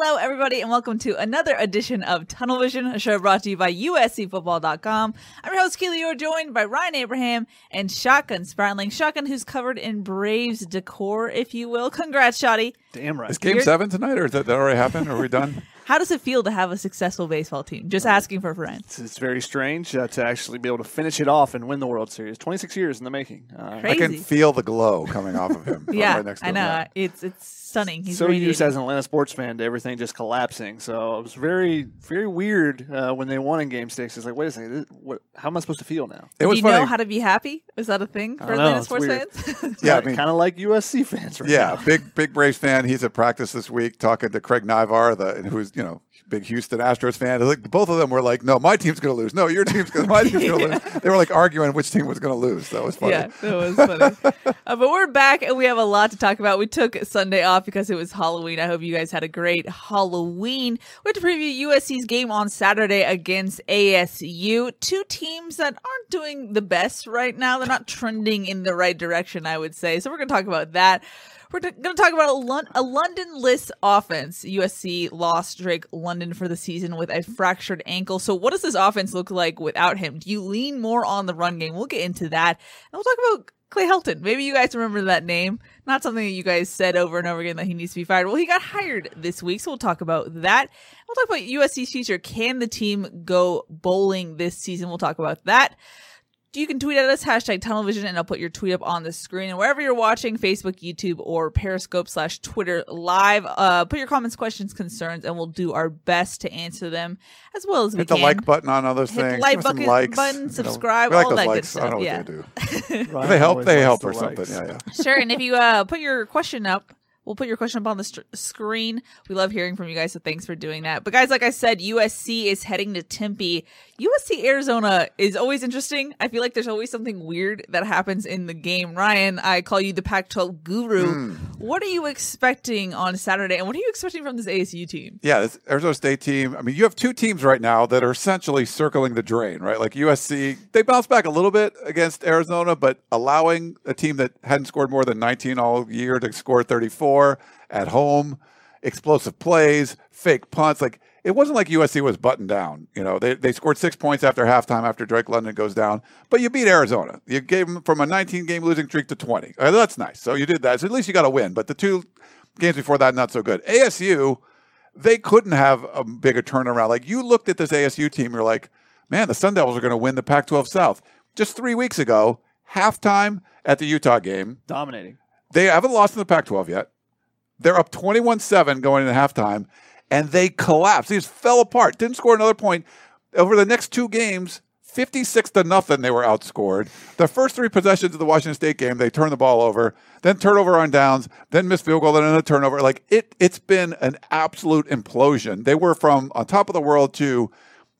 Hello, everybody, and welcome to another edition of Tunnel Vision, a show brought to you by USCFootball.com. I'm your host, Keely. You're joined by Ryan Abraham and Shotgun Spratling. Shotgun, who's covered in Braves decor, if you will. Congrats, Shotty. Damn right. Is game You're- seven tonight, or is that, that already happened? Are we done? How does it feel to have a successful baseball team? Just asking for friends. It's, it's very strange uh, to actually be able to finish it off and win the World Series. 26 years in the making. Uh, Crazy. I can feel the glow coming off of him. Yeah, right next to I him. know. Yeah. It's it's stunning. He's so used radiating. as an Atlanta sports fan to everything just collapsing. So it was very, very weird uh, when they won in Game Six. It's like, wait a second, this, what, how am I supposed to feel now? It Do was you funny. know how to be happy? Is that a thing for don't know, Atlanta sports weird. fans? yeah, I mean, kind of like USC fans right yeah, now. big big Braves fan. He's at practice this week talking to Craig Naivar, the who's you know big Houston Astros fan. Like both of them were like, "No, my team's going to lose. No, your team's going. to My team's going to lose." They were like arguing which team was going to lose. That was funny. Yeah, that was funny. uh, but we're back and we have a lot to talk about. We took Sunday off because it was Halloween. I hope you guys had a great Halloween. We have to preview USC's game on Saturday against ASU. Two teams that aren't doing the best right now. They're not trending in the right direction, I would say. So we're going to talk about that. We're t- going to talk about a, Lon- a London list offense. USC lost Drake London for the season with a fractured ankle. So, what does this offense look like without him? Do you lean more on the run game? We'll get into that. And we'll talk about Clay Helton. Maybe you guys remember that name. Not something that you guys said over and over again that he needs to be fired. Well, he got hired this week, so we'll talk about that. We'll talk about USC's future. Can the team go bowling this season? We'll talk about that. You can tweet at us, hashtag tunnelvision, and I'll put your tweet up on the screen. And wherever you're watching, Facebook, YouTube, or Periscope slash Twitter live, uh, put your comments, questions, concerns, and we'll do our best to answer them as well as we Hit the can. like button on all those Hit the things. like Give bucket- likes. button, subscribe, we like all those that good likes. I don't know stuff, what they do. They help. They help the or something. Yeah, yeah. Sure. And if you uh, put your question up, we'll put your question up on the st- screen. We love hearing from you guys, so thanks for doing that. But guys, like I said, USC is heading to Tempe. USC Arizona is always interesting. I feel like there's always something weird that happens in the game. Ryan, I call you the Pac-12 guru. Hmm. What are you expecting on Saturday, and what are you expecting from this ASU team? Yeah, this Arizona State team. I mean, you have two teams right now that are essentially circling the drain, right? Like USC, they bounced back a little bit against Arizona, but allowing a team that hadn't scored more than 19 all year to score 34 at home, explosive plays, fake punts. Like it wasn't like USC was buttoned down. You know, they, they scored six points after halftime after Drake London goes down, but you beat Arizona. You gave them from a 19 game losing streak to 20. Uh, that's nice. So you did that. So at least you got a win. But the two games before that, not so good. ASU, they couldn't have a bigger turnaround. Like you looked at this ASU team, you're like, man, the Sun Devils are going to win the Pac-12 South. Just three weeks ago, halftime at the Utah game, Dominating. they haven't lost in the Pac-12 yet. They're up 21-7 going into halftime, and they collapsed. They just fell apart. Didn't score another point. Over the next two games, 56 to nothing, they were outscored. The first three possessions of the Washington State game, they turned the ball over, then turnover on downs, then missed field goal, then a turnover. Like it, it's been an absolute implosion. They were from on top of the world to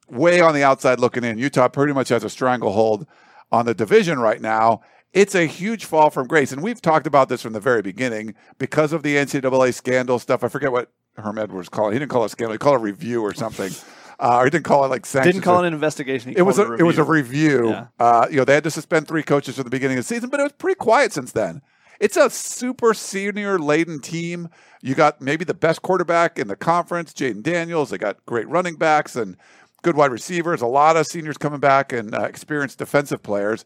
way on the outside looking in. Utah pretty much has a stranglehold on the division right now. It's a huge fall from grace. And we've talked about this from the very beginning because of the NCAA scandal stuff. I forget what Herm Edwards called it. He didn't call it a scandal, he called it a review or something. Uh, or he didn't call it like sanctions. Didn't call it an investigation. It was called a, it was a review. Yeah. Uh, you know, they had to suspend three coaches at the beginning of the season, but it was pretty quiet since then. it's a super senior laden team. You got maybe the best quarterback in the conference, Jayden Daniels. They got great running backs and good wide receivers. A lot of seniors coming back and uh, experienced defensive players.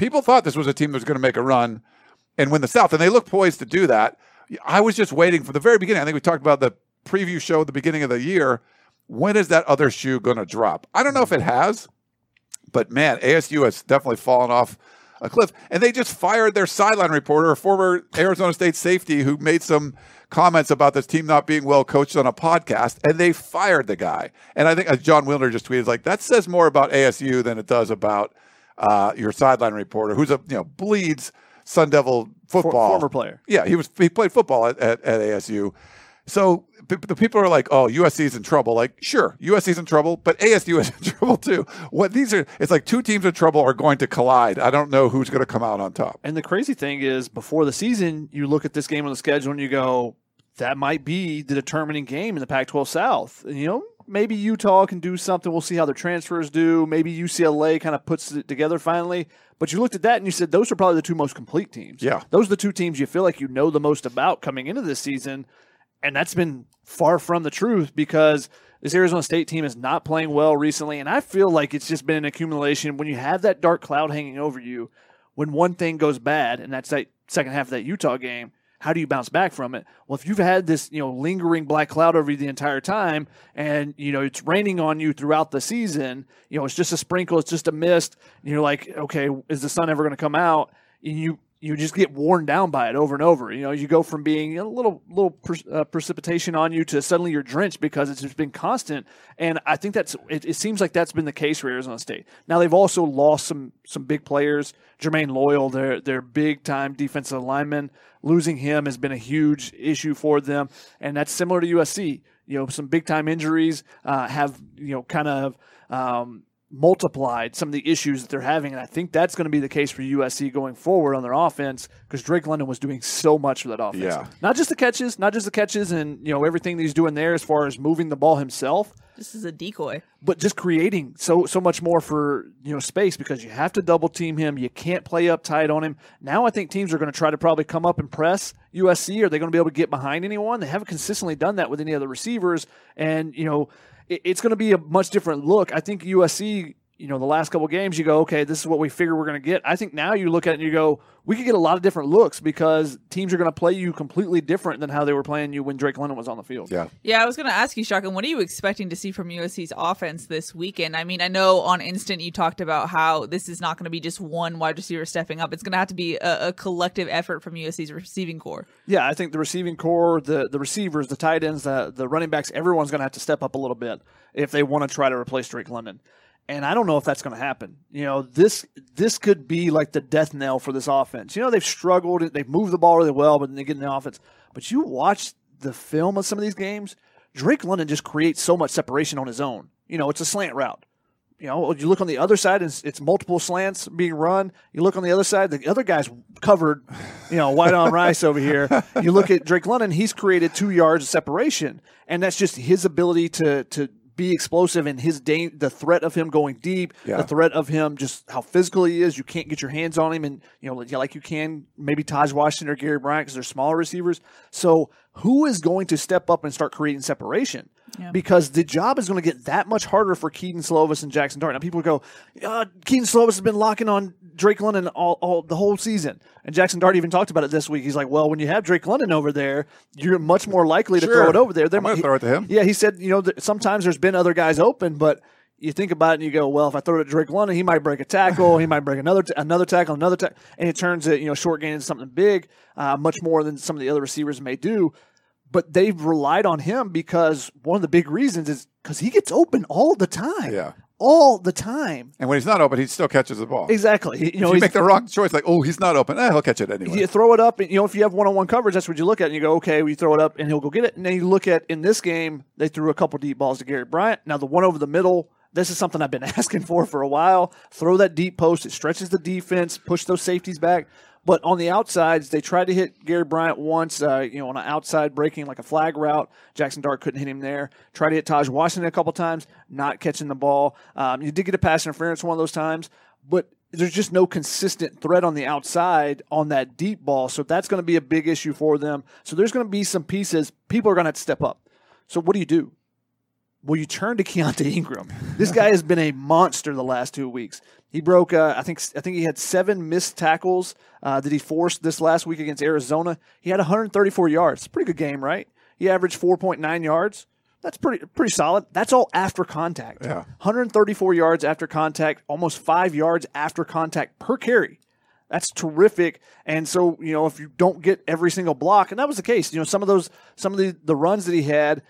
People thought this was a team that was going to make a run and win the South, and they look poised to do that. I was just waiting for the very beginning. I think we talked about the preview show at the beginning of the year. When is that other shoe going to drop? I don't know if it has, but man, ASU has definitely fallen off a cliff. And they just fired their sideline reporter, a former Arizona State safety who made some comments about this team not being well coached on a podcast, and they fired the guy. And I think uh, as Jon Wilner just tweeted, like that says more about ASU than it does about uh, your sideline reporter, who's a you know bleeds Sun Devil football former player. Yeah, he was he played football at, at, at ASU. So the people are like, "Oh, USC's in trouble." Like, sure, USC's in trouble, but ASU is in trouble too. What these are, it's like two teams in trouble are going to collide. I don't know who's going to come out on top. And the crazy thing is, before the season, you look at this game on the schedule and you go, "That might be the determining game in the Pac-12 South." And, you know, maybe Utah can do something. We'll see how their transfers do. Maybe UCLA kind of puts it together finally. But you looked at that and you said those are probably the two most complete teams. Yeah. Those are the two teams you feel like you know the most about coming into this season. And that's been far from the truth because this Arizona State team is not playing well recently. And I feel like it's just been an accumulation. When you have that dark cloud hanging over you, when one thing goes bad, and that's that second half of that Utah game, how do you bounce back from it? Well, if you've had this, you know, lingering black cloud over you the entire time and, you know, it's raining on you throughout the season, you know, it's just a sprinkle, it's just a mist, and you're like, okay, is the sun ever going to come out? And you you just get worn down by it over and over. You know, you go from being a little little per, uh, precipitation on you to suddenly you're drenched because it's just been constant. And I think that's it, it, seems like that's been the case for Arizona State. Now they've also lost some some big players. Jermayne Lowell, their their big time defensive lineman, losing him has been a huge issue for them, and that's similar to USC. You know, some big time injuries uh, have you know kind of. Um, multiplied some of the issues that they're having. And I think that's going to be the case for USC going forward on their offense because Drake London was doing so much for that offense. Yeah. Not just the catches, not just the catches and, you know, everything that he's doing there as far as moving the ball himself. This is a decoy. But just creating so so much more for, you know, space because you have to double team him. You can't play up tight on him. Now I think teams are going to try to probably come up and press USC. Are they going to be able to get behind anyone? They haven't consistently done that with any other receivers. And, you know, it's going to be a much different look. I think USC, you know, the last couple games, you go, okay, this is what we figure we're going to get. I think now you look at it and you go, we could get a lot of different looks because teams are going to play you completely different than how they were playing you when Drake London was on the field. Yeah. Yeah, I was going to ask you, Shotgun, what are you expecting to see from USC's offense this weekend? I mean, I know on Instant you talked about how this is not going to be just one wide receiver stepping up. It's going to have to be a, a collective effort from USC's receiving core. Yeah, I think the receiving core, the the receivers, the tight ends, the the running backs, everyone's going to have to step up a little bit if they want to try to replace Drake London. And I don't know if that's going to happen. You know, this this could be like the death knell for this offense. You know, they've struggled, they've moved the ball really well, but they get in the offense. But you watch the film of some of these games, Drake London just creates so much separation on his own. You know, it's a slant route. You know, you look on the other side, it's, it's multiple slants being run. You look on the other side, the other guy's covered, you know, white on rice over here. You look at Drake London, he's created two yards of separation, and that's just his ability to to be explosive and his da- the threat of him going deep, Yeah. the threat of him just how physical he is. You can't get your hands on him, and you know like- like you can maybe Tahj Washington or Gary Bryant because they're smaller receivers. So who is going to step up and start creating separation? Yeah. Because the job is going to get that much harder for Kedon Slovis and Jackson Dart. Now people go, uh, Kedon Slovis has been locking on Drake London all, all the whole season, and Jackson Dart even talked about it this week. He's like, well, when you have Drake London over there, you're much more likely to Sure. throw it over there. There I'm gonna throw it to him. yeah, he said, you know, th- sometimes there's been other guys open, but you think about it and you go, well, if I throw it at Drake London, he might break a tackle, he might break another t- another tackle, another tackle, and it turns it, you know, short gain into something big, uh, much more than some of the other receivers may do. But they've relied on him because one of the big reasons is because he gets open all the time. Yeah. All the time. And when he's not open, he still catches the ball. Exactly. You If know, you he's- make the wrong choice, like, oh, he's not open, eh, he'll catch it anyway. you throw it up, and you know if you have one-on-one coverage, that's what you look at, and you go, okay, we throw it up, and he'll go get it. And then you look at in this game, they threw a couple deep balls to Gary Bryant. Now the one over the middle, this is something I've been asking for for a while. Throw that deep post; it stretches the defense, push those safeties back. But on the outsides, they tried to hit Gary Bryant once, uh, you know, on an outside breaking like a flag route. Jackson Dart couldn't hit him there. Tried to hit Tahj Washington a couple times, not catching the ball. Um, you did get a pass interference one of those times, but there's just no consistent threat on the outside on that deep ball. So that's going to be a big issue for them. So there's going to be some pieces. People are going to have to step up. So what do you do? Well, you turn to Keaontay Ingram. This guy has been a monster the last two weeks. He broke, uh, I think, I think he had seven missed tackles uh, that he forced this last week against Arizona. He had 134 yards. Pretty good game, right? He averaged 4.9 yards. That's pretty pretty solid. That's all after contact. Yeah. 134 yards after contact, almost five yards after contact per carry. That's terrific. And so, you know, if you don't get every single block, and that was the case, you know, some of those, some of the, the runs that he had,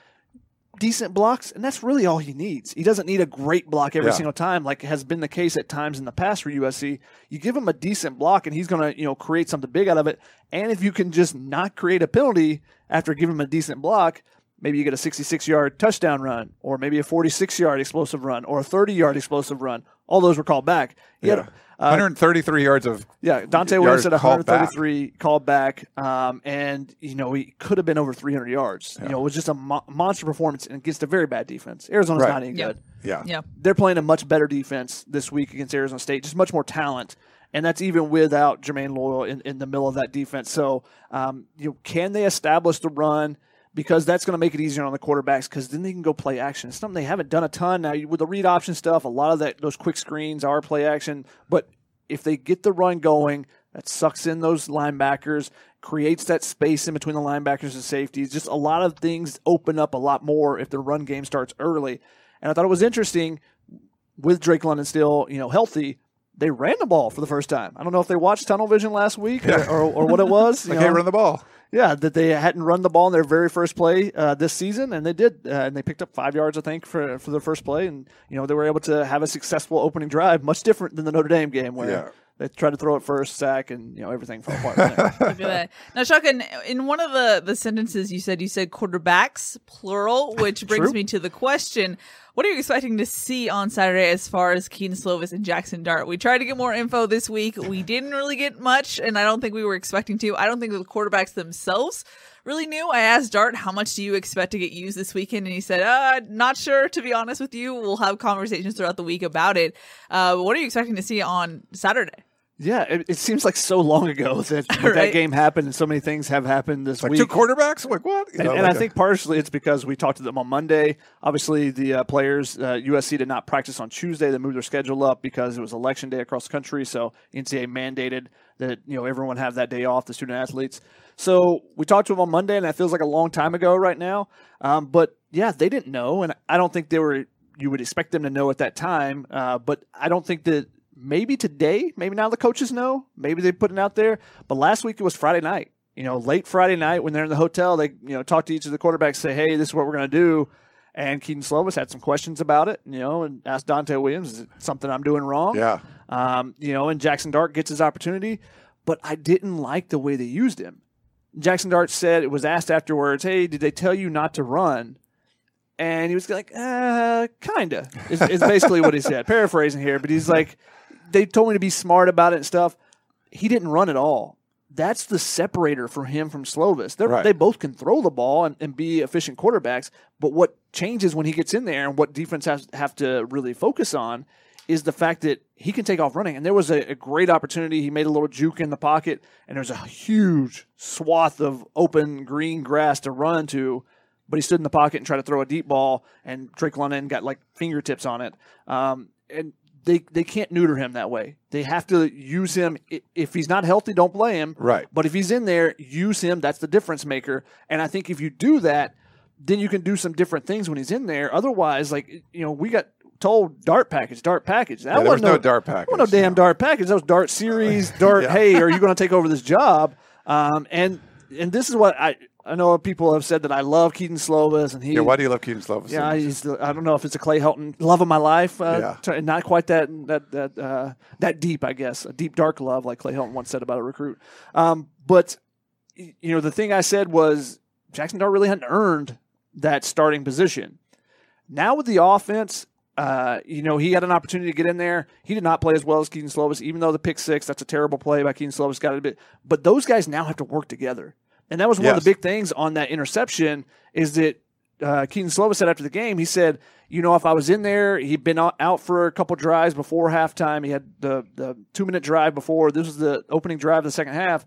decent blocks, and that's really all he needs. He doesn't need a great block every Yeah. single time, like has been the case at times in the past for USC. You give him a decent block, and he's going to, you know, create something big out of it. And if you can just not create a penalty after giving him a decent block, maybe you get a 66 yard touchdown run, or maybe a 46 yard explosive run, or a 30 yard explosive run. All those were called back. He Yeah. had, 133 yards of yeah, Donte yards Williams at called back. 133 called back, um, and you know he could have been over 300 yards. You know, it was just a mo- monster performance against a very bad defense. Arizona's Right. not any Yeah. good. Yeah. Yeah. They're playing a much better defense this week against Arizona State, just much more talent. And that's even without Jermaine Loyal in, in the middle of that defense. So, um, you know, can they establish the run? Because that's going to make it easier on the quarterbacks. Because then they can go play action. It's something they haven't done a ton now with the read option stuff. A lot of that those quick screens are play action. But if they get the run going, that sucks in those linebackers, creates that space in between the linebackers and safeties. Just a lot of things open up a lot more if the run game starts early. And I thought it was interesting with Drake London still, you know, healthy. They ran the ball for the first time. I don't know if they watched Tunnel Vision last week or, or, or what it was. you Like, hey, know. run the ball. Yeah, that they hadn't run the ball in their very first play uh, this season, and they did, uh, and they picked up five yards, I think, for for their first play, and you know they were able to have a successful opening drive, much different than the Notre Dame game where Yeah. they tried to throw it first, sack, and you know everything fell apart. from there. Look at that. Now, Shaka, in- in one of the, the sentences you said, you said quarterbacks, plural, which brings True. me to the question what are you expecting to see on Saturday as far as Kedon Slovis and Jackson Dart? We tried to get more info this week. We didn't really get much, and I don't think we were expecting to. I don't think the quarterbacks themselves really knew. I asked Dart, how much do you expect to get used this weekend? And he said, uh, not sure, to be honest with you. We'll have conversations throughout the week about it. Uh, what are you expecting to see on Saturday? Yeah, it, it seems like so long ago that that, Right. that game happened, and so many things have happened this Like week. two quarterbacks? Like what? You And, know, and like I a- think partially it's because we talked to them on Monday. Obviously, the uh, players, uh, USC did not practice on Tuesday. They moved their schedule up because it was election day across the country. So NCAA mandated that you know everyone have that day off, the student athletes. So we talked to them on Monday, and that feels like a long time ago right now. Um, but yeah, they didn't know, and I don't think they were. You would expect them to know at that time, uh, but I don't think that maybe today, maybe now the coaches know. Maybe they put it out there. But last week it was Friday night. You know, late Friday night when they're in the hotel, they you know talk to each of the quarterbacks, say, "Hey, this is what we're going to do." And Kedon Slovis had some questions about it, you know, and asked Donte Williams, "Is it something I'm doing wrong?" Yeah. Um, you know, and Jackson Dart gets his opportunity, but I didn't like the way they used him. Jackson Dart said it was asked afterwards, "Hey, did they tell you not to run?" And he was like, uh, kinda. Is, is basically what he said. Paraphrasing here, but he's like, they told me to be smart about it and stuff. He didn't run at all. That's the separator for him from Slovis. They're, Right. They both can throw the ball and, and be efficient quarterbacks, but what changes when he gets in there and what defense has have to really focus on is the fact that he can take off running. And there was a, a great opportunity. He made a little juke in the pocket, and there's a huge swath of open green grass to run to. But he stood in the pocket and tried to throw a deep ball, and Drake London got like fingertips on it. Um, and they they can't neuter him that way. They have to use him. If he's not healthy, don't play him. Right. But if he's in there, use him. That's the difference maker. And I think if you do that, then you can do some different things when he's in there. Otherwise, like you know, we got told dart package, dart package. That Yeah, there was wasn't no dart package, no damn no. dart package. That was dart series, dart. Yeah. Hey, are you going to take over this job? Um, and and this is what I I know people have said that I love Kedon Slovis and he. Yeah, why do you love Kedon Slovis? Yeah, he's, I don't know if it's a Clay Helton love of my life. Uh, Yeah. t- not quite that that that uh, that deep, I guess. A deep dark love, like Clay Helton once said about a recruit. Um, but you know, the thing I said was Jackson Dart really hadn't earned that starting position. Now with the offense, uh, you know, he had an opportunity to get in there. He did not play as well as Kedon Slovis, even though the pick six, that's a terrible play by Kedon Slovis, got it a bit. But those guys now have to work together. And that was one of the big things on that interception is that uh, Kedon Slovis said after the game, he said, you know, if I was in there, he'd been out, out for a couple drives before halftime. He had the, the two minute drive before. This was the opening drive of the second half.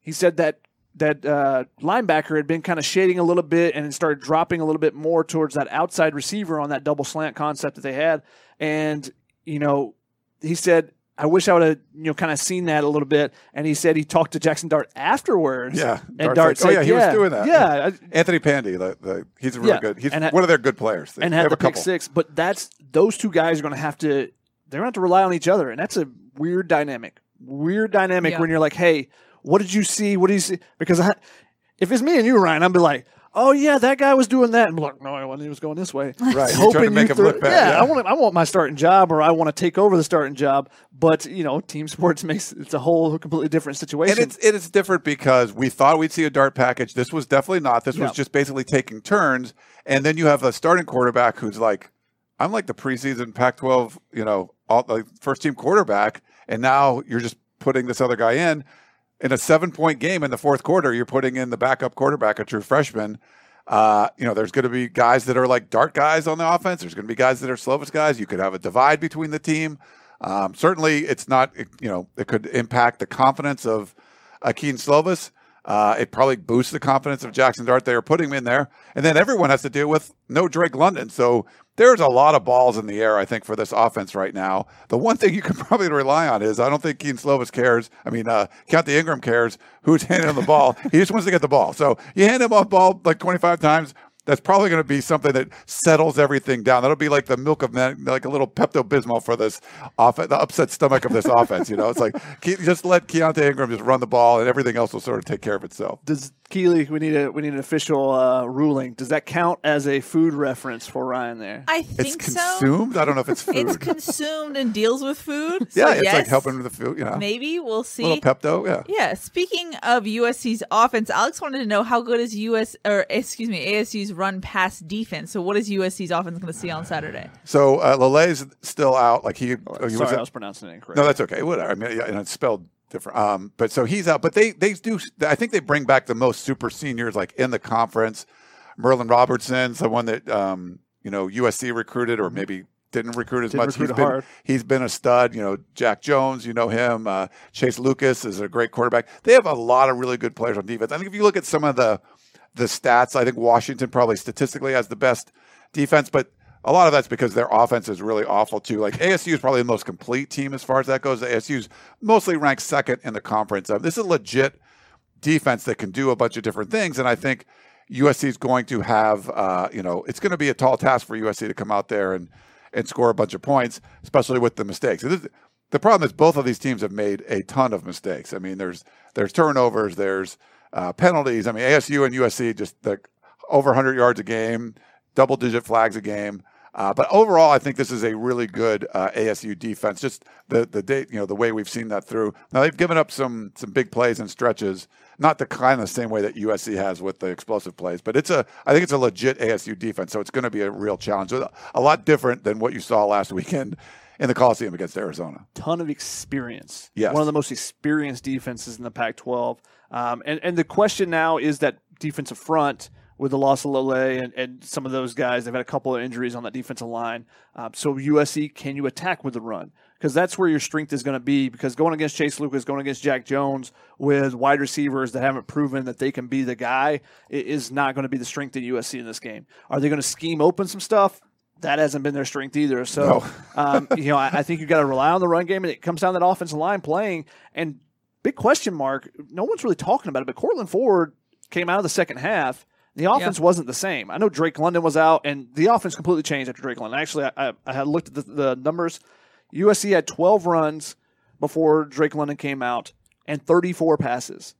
He said that that uh, linebacker had been kind of shading a little bit and started dropping a little bit more towards that outside receiver on that double slant concept that they had. And, you know, he said I wish I would have, you know, kind of seen that a little bit. And he said he talked to Jackson Dart afterwards. Yeah, and Dart's Dart like, said, oh yeah, he yeah, was doing that. Yeah, Anthony Pandy, the, the, he's a really Yeah, good. He's and ha- one of their good players. They and have had the a pick couple. six. But that's those two guys are going to have to. They're going to have to rely on each other, and that's a weird dynamic. Weird dynamic Yeah. when you're like, hey, what did you see? What do you see? Because I, if it's me and you, Ryan, I'd be like. Oh yeah, that guy was doing that. And like, no, I wasn't. He was going this way. Right, trying to make you him look bad, Yeah, yeah. I want. I want my starting job, or I want to take over the starting job. But you know, team sports makes it's a whole completely different situation. And it's it is different because we thought we'd see a dart package. This was definitely not. This was Yeah. just basically taking turns, and then you have a starting quarterback who's like, I'm like the preseason Pac-12, you know, all, like first team quarterback, and now you're just putting this other guy in in a seven point game in the fourth quarter. You're putting in the backup quarterback, a true freshman. Uh, you know, there's going to be guys that are like dart guys on the offense. There's going to be guys that are Slovis guys. You could have a divide between the team. Um, certainly, it's not. You know, it could impact the confidence of Akeem Slovis. Uh, it probably boosts the confidence of Jackson Dart. They are putting him in there, and then everyone has to deal with no Drake London. So there's a lot of balls in the air, I think, for this offense right now. The one thing you can probably rely on is I don't think Keen Slovis cares. I mean, uh, the Ingram cares who's handing him the ball. he just wants to get the ball. So you hand him off ball like 25 times. That's probably going to be something that settles everything down. That'll be like the milk of man, like a little Pepto Bismol for this offense, the upset stomach of this offense. You know, it's like Ke- just let Keaontay Ingram just run the ball, and everything else will sort of take care of itself. Does Keely? We need a we need an official uh, ruling. Does that count as a food reference for Ryan there? I think so. It's consumed. I don't know if it's food. It's consumed and deals with food. So yeah, it's like helping with the food. You know, Maybe we'll see. little Pepto. Yeah. Yeah, speaking of USC's offense, Alex wanted to know how good is US or excuse me, ASU's run pass defense. So what is USC's offense going to see on Saturday? So uh, Lele's still out. Like he, he Sorry, was I was pronouncing it incorrect. No, that's okay. Whatever. I mean, yeah, and it's spelled different. Um, but so he's out. But they they do. I think they bring back the most super seniors like in the conference. Merlin Robertson, someone that um, you know USC recruited or maybe didn't recruit as Didn't much. recruit he's been he's been a stud. You know, Jack Jones. You know him. Uh, Chase Lucas is a great quarterback. They have a lot of really good players on defense. I think if you look at some of the the stats, I think Washington probably statistically has the best defense, but a lot of that's because their offense is really awful too. Like ASU is probably the most complete team as far as that goes. ASU's mostly ranked second in the conference. Uh, this is legit defense that can do a bunch of different things, and I think USC is going to have, uh, you know, it's going to be a tall task for USC to come out there and and score a bunch of points, especially with the mistakes. The problem is both of these teams have made a ton of mistakes. I mean, there's there's turnovers, there's uh, penalties. I mean, ASU and USC just like over 100 yards a game, double digit flags a game. Uh, but overall, I think this is a really good uh, ASU defense. Just the the day, you know, the way we've seen that through. Now they've given up some some big plays and stretches, not the kind of the same way that USC has with the explosive plays. But it's a, I think it's a legit ASU defense. So it's going to be a real challenge. A lot different than what you saw last weekend in the Coliseum against Arizona. ton of experience. Yes. One of the most experienced defenses in the Pac 12. Um, and, and the question now is that defensive front with the loss of Lole and, and some of those guys. They've had a couple of injuries on that defensive line. Um, so, USC, can you attack with the run? Because that's where your strength is going to be. Because going against Chase Lucas, going against Jack Jones with wide receivers that haven't proven that they can be the guy is not going to be the strength of USC in this game. Are they going to scheme open some stuff? That hasn't been their strength either. So, um, you know, I, I think you've got to rely on the run game, and it comes down to that offensive line playing. And big question mark, no one's really talking about it, but Courtland Ford came out of the second half. The offense wasn't the same. I know Drake London was out, and the offense completely changed after Drake London. Actually, I, I, I had looked at the, the numbers. USC had 12 runs before Drake London came out and 34 passes.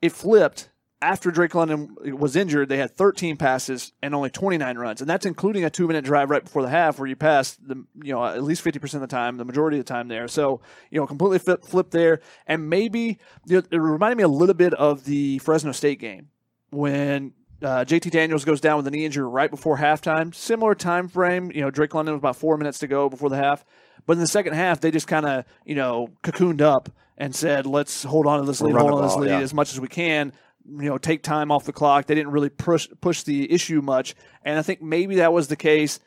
It flipped after Drake London was injured. They had 13 passes and only 29 runs, and that's including a two-minute drive right before the half where you passed the you know at least 50 percent of the time, the majority of the time there. So you know completely flip, flipped there, and maybe you know, it reminded me a little bit of the Fresno State game when uh, JT Daniels goes down with a knee injury right before halftime. Similar time frame. You know, Drake London was about four minutes to go before the half. But in the second half, they just kind of, you know, cocooned up and said, let's hold on to this lead, hold on to this lead yeah. as much as we can. You know take time off the clock. They didn't really push push the issue much, and I think maybe that was the case.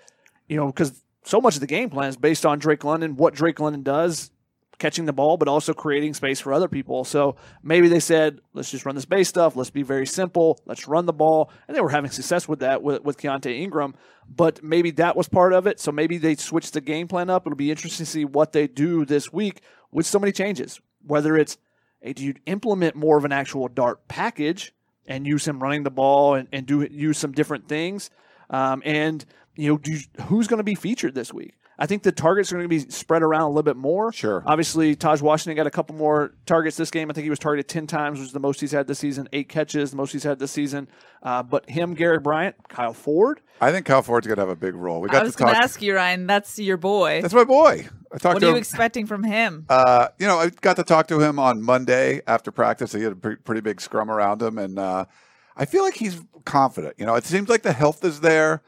You know, because so much of the game plan is based on Drake London, what Drake London does, catching the ball, but also creating space for other people. So maybe they said, let's just run this base stuff. Let's be very simple. Let's run the ball. And they were having success with that with, with Keaontay Ingram. But maybe that was part of it. So maybe they switched the game plan up. It'll be interesting to see what they do this week with so many changes. Whether it's, do you implement more of an actual dart package and use him running the ball and, and do use some different things? Um, and you know, you, who's going to be featured this week? I think the targets are going to be spread around a little bit more. Sure. Obviously, Tahj Washington got a couple more targets this game. I think he was targeted 10 times, which is the most he's had this season. Eight catches, the most he's had this season. Uh, but him, Garrett Bryant, Kyle Ford. I think Kyle Ford's going to have a big role. We got I was to going talk. to ask you, Ryan. That's your boy. That's my boy. I talked to what to are you him. expecting from him? Uh, you know, I got to talk to him on Monday after practice. He had a pretty, pretty big scrum around him, and uh, I feel like he's confident. You know, it seems like the health is there.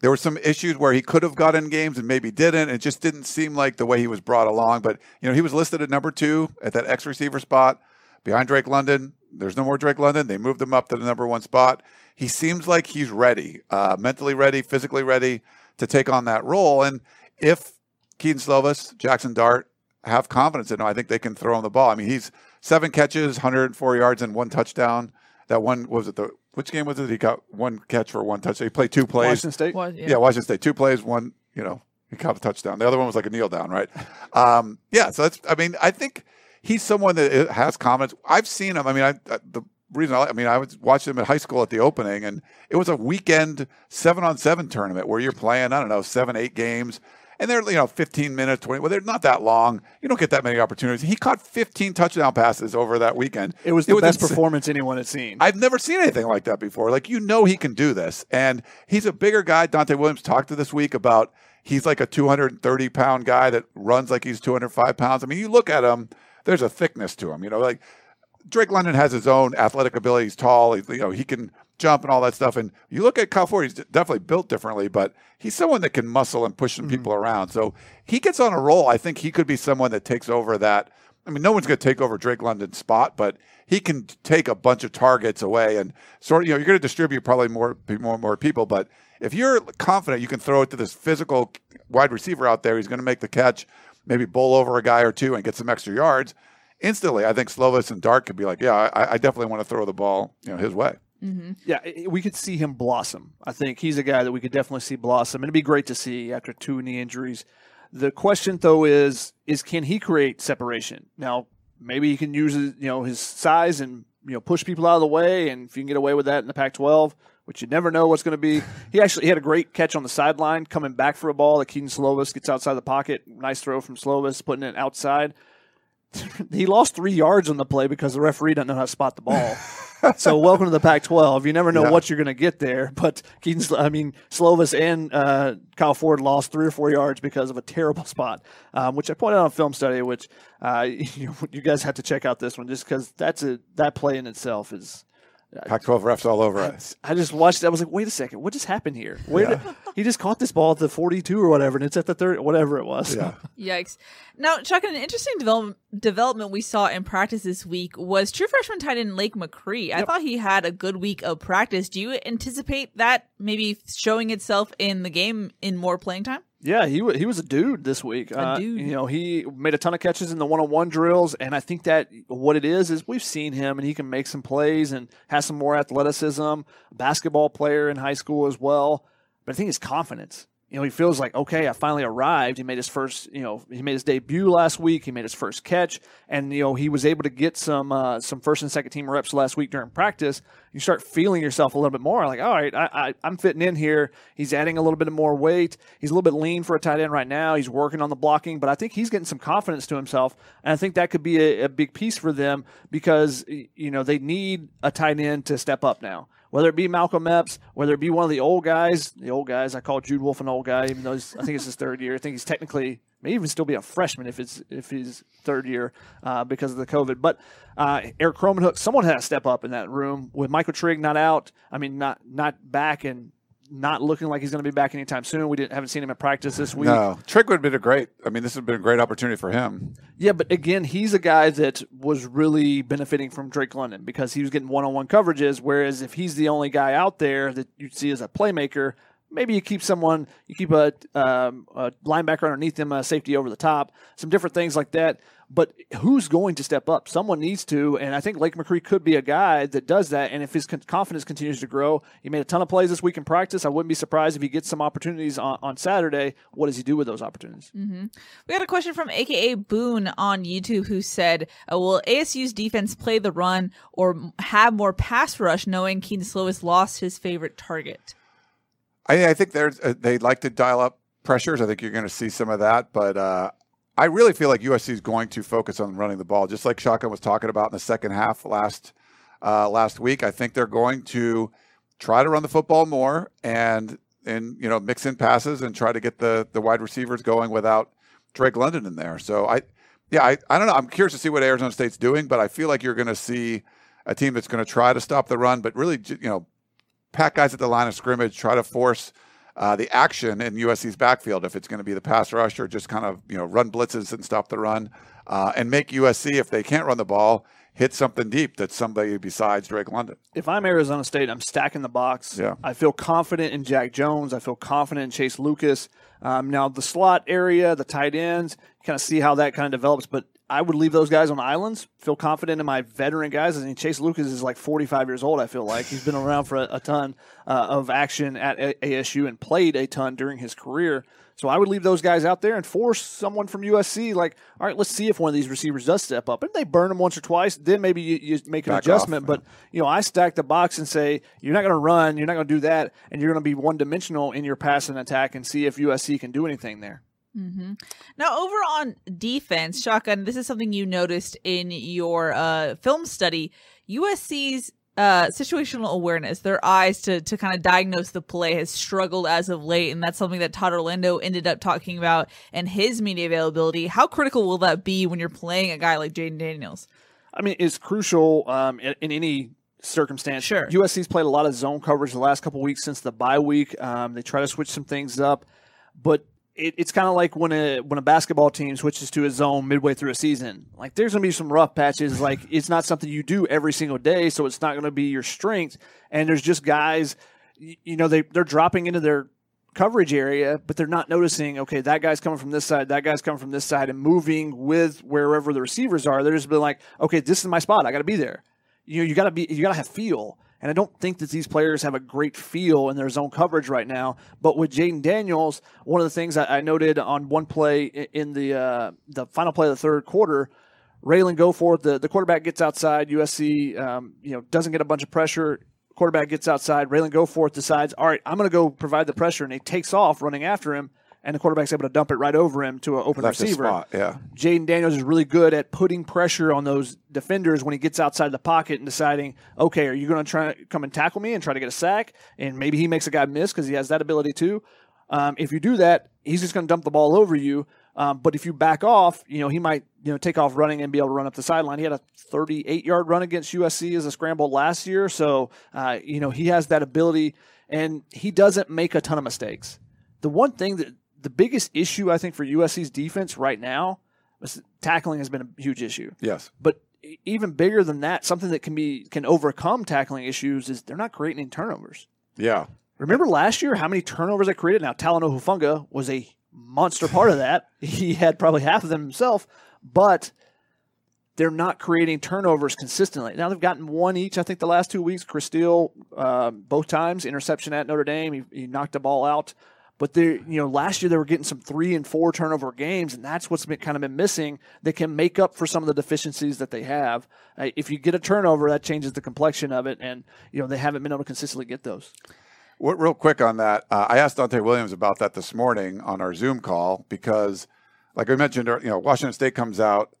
There were some issues where he could have got in games and maybe didn't. It just didn't seem like the way he was brought along. But you know, he was listed at number two at that X receiver spot behind Drake London. There's no more Drake London. They moved him up to the number one spot. He seems like he's ready, uh, mentally ready, physically ready to take on that role. And if Kedon Slovis, Jackson Dart have confidence in him, I think they can throw him the ball. I mean, he's seven catches, 104 yards, and one touchdown. That one was it the which game was it? He got one catch for one touchdown. He played two plays. Washington State. What- Yeah. Washington State. Two plays, one, you know, he caught a touchdown. The other one was like a kneel down, right? Um, yeah, so that's, I mean, I think he's someone that has comments. I've seen him. I mean, I, I the reason I, I mean, I was watching him at high school at the opening, and it was a weekend seven on seven tournament where you're playing, I don't know, seven, eight games. And they're, you know, 15 minutes, 20, well, they're not that long. You don't get that many opportunities. He caught 15 touchdown passes over that weekend. It was the best insane. performance anyone had seen. I've never seen anything like that before. Like you know he can do this, and he's a bigger guy. Donte Williams talked to this week about he's like a 230 pound guy that runs like he's 205 pounds. I mean, you look at him, there's a thickness to him. You know, like Drake London has his own athletic ability. He's tall. He's, you know, he can jump and all that stuff. And you look at Kyle Ford, he's definitely built differently, but he's someone that can muscle and push some mm-hmm. people around. So he gets on a roll. I think he could be someone that takes over that. I mean, no one's going to take over Drake London's spot, but he can take a bunch of targets away and sort of, you know, you're going to distribute probably more, more, more people. But if you're confident, you can throw it to this physical wide receiver out there. He's going to make the catch, maybe bowl over a guy or two and get some extra yards. Instantly, I think Slovis and Dart could be like, yeah, I, I definitely want to throw the ball, you know, his way. Mm-hmm. yeah, i- we could see him blossom. I think he's a guy that we could definitely see blossom. And it'd be great to see after two knee injuries. The question though is is can he create separation? Now, maybe he can use his, you know his size and you know push people out of the way and if you can get away with that in the Pac-12, which you never know what's going to be. He actually he had a great catch on the sideline coming back for a ball that Kedon Slovis gets outside the pocket. Nice throw from Slovis putting it outside. he lost 3 yards on the play because the referee doesn't know how to spot the ball. so welcome to the Pac-12. You never know Yeah. what you're going to get there. But Kedon, I mean, Slovis and uh, Kyle Ford lost three or four yards because of a terrible spot, um, which I pointed out on film study. Which uh, you, you guys have to check out this one just because that's a that play in itself is. Pac 12 refs all over it. I just watched. I was like, wait a second, what just happened here? Where did, he just caught this ball at the 42 or whatever, and it's at the third, whatever it was. Yeah. Yikes. Now, Chuck, an interesting develop- development we saw in practice this week was true freshman tight end Lake McRee. I thought he had a good week of practice. Do you anticipate that maybe showing itself in the game in more playing time? Yeah, he wa he was a dude this week. Uh, dude. You know, he made a ton of catches in the one on one drills, and I think that what it is is we've seen him, and he can make some plays and has some more athleticism. Basketball player in high school as well, but I think his confidence. You know, he feels like okay, I finally arrived. He made his first, you know, he made his debut last week. He made his first catch, and you know, he was able to get some uh, some first and second team reps last week during practice. You start feeling yourself a little bit more, like all right, I, I I'm fitting in here. He's adding a little bit more weight. He's a little bit lean for a tight end right now. He's working on the blocking, but I think he's getting some confidence to himself, and I think that could be a, a big piece for them because you know they need a tight end to step up now whether it be Malcolm Epps, whether it be one of the old guys, the old guys. I call Jude Wolfe an old guy, even though I think it's his third year. I think he's technically may even still be a freshman if it's if he's third year uh, because of the COVID. But uh, Erik Krommenhoek, someone had to step up in that room with Michael Trigg not out. I mean, not not back and not looking like he's going to be back anytime soon. We didn't haven't seen him at practice this week. No, Trigg would have been a great. I mean, this would have been a great opportunity for him. Yeah, but again, he's a guy that was really benefiting from Drake London because he was getting one-on-one coverages. Whereas if he's the only guy out there that you see as a playmaker, maybe you keep someone, you keep a, um, a linebacker underneath him, a safety over the top, some different things like that. But who's going to step up? Someone needs to, and I think Lake McRee could be a guy that does that. And if his confidence continues to grow, he made a ton of plays this week in practice. I wouldn't be surprised if he gets some opportunities on, on Saturday. What does he do with those opportunities? Mm-hmm. We got a question from AKA Boone on YouTube who said, uh, "Will ASU's defense play the run or have more pass rush, knowing Kedon Slovis lost his favorite target?" I, I think there's uh, they like to dial up pressures. I think you're going to see some of that, but uh, I really feel like USC is going to focus on running the ball, just like Shotgun was talking about in the second half last uh, last week. I think they're going to try to run the football more and and you know mix in passes and try to get the the wide receivers going without Drake London in there. So I yeah I, I don't know. I'm curious to see what Arizona State's doing, but I feel like you're going to see a team that's going to try to stop the run, but really you know pack guys at the line of scrimmage, try to force uh, the action in USC's backfield if it's going to be the pass rush or just kind of you know run blitzes and stop the run, uh, and make USC if they can't run the ball hit something deep that's somebody besides Drake London. If I'm Arizona State, I'm stacking the box. Yeah. I feel confident in Jack Jones. I feel confident in Chase Lucas. Um, now the slot area, the tight ends, kind of see how that kind of develops. But I would leave those guys on islands. Feel confident in my veteran guys. I mean, Chase Lucas is like 45 years old. I feel like he's been around for a, a ton uh, of action at a- ASU and played a ton during his career. So I would leave those guys out there and force someone from USC. Like, all right, let's see if one of these receivers does step up. And they burn them once or twice, then maybe you, you make an Back adjustment. off, but you know, I stack the box and say you're not going to run, you're not going to do that, and you're going to be one dimensional in your passing attack, and see if USC can do anything there. Mm-hmm. Now, over on defense, Shotgun, this is something you noticed in your uh, film study. USC's uh, situational awareness, their eyes to, to kind of diagnose the play, has struggled as of late. And that's something that Todd Orlando ended up talking about in his media availability. How critical will that be when you're playing a guy like Jayden Daniels? I mean, it's crucial um, in, in any circumstance. Sure. USC's played a lot of zone coverage the last couple weeks since the bye week. Um, they try to switch some things up, but it, it's kind of like when a when a basketball team switches to a zone midway through a season. Like there's going to be some rough patches. Like it's not something you do every single day, so it's not going to be your strength. And there's just guys, you, you know, they they're dropping into their coverage area, but they're not noticing, okay, that guy's coming from this side, that guy's coming from this side, and moving with wherever the receivers are. They're just being like, okay, this is my spot. I got to be there. You know, you got to be, you got to have feel. And I don't think that these players have a great feel in their zone coverage right now. But with Jayden Daniels, one of the things I, I noted on one play in the uh, the final play of the third quarter, Ralen Goforth, the, the quarterback gets outside. USC, um, you know, doesn't get a bunch of pressure. Quarterback gets outside. Ralen Goforth decides, all right, I'm going to go provide the pressure, and he takes off running after him. And the quarterback's able to dump it right over him to an open Left his receiver. spot, yeah. Jayden Daniels is really good at putting pressure on those defenders when he gets outside the pocket and deciding, okay, are you going to try to come and tackle me and try to get a sack? And maybe he makes a guy miss because he has that ability too. Um, if you do that, he's just going to dump the ball over you. Um, but if you back off, you know he might you know take off running and be able to run up the sideline. He had a 38 yard run against USC as a scramble last year, so uh, you know he has that ability, and he doesn't make a ton of mistakes. The one thing that the biggest issue I think for USC's defense right now is tackling has been a huge issue. Yes. But even bigger than that, something that can be can overcome tackling issues is they're not creating any turnovers. Yeah. Remember last year how many turnovers they created? Now Talanoa Hufanga was a monster part of that. He had probably half of them himself, but they're not creating turnovers consistently. Now they've gotten one each, I think, the last two weeks. Chris Steele, um, both times, interception at Notre Dame. He, he knocked the ball out. But they, you know, last year they were getting some three and four turnover games, and that's what's been kind of been missing. They can make up for some of the deficiencies that they have. Uh, if you get a turnover, that changes the complexion of it, and you know they haven't been able to consistently get those. What, real quick on that, uh, I asked Donte Williams about that this morning on our Zoom call because, like I mentioned, you know, Washington State comes out,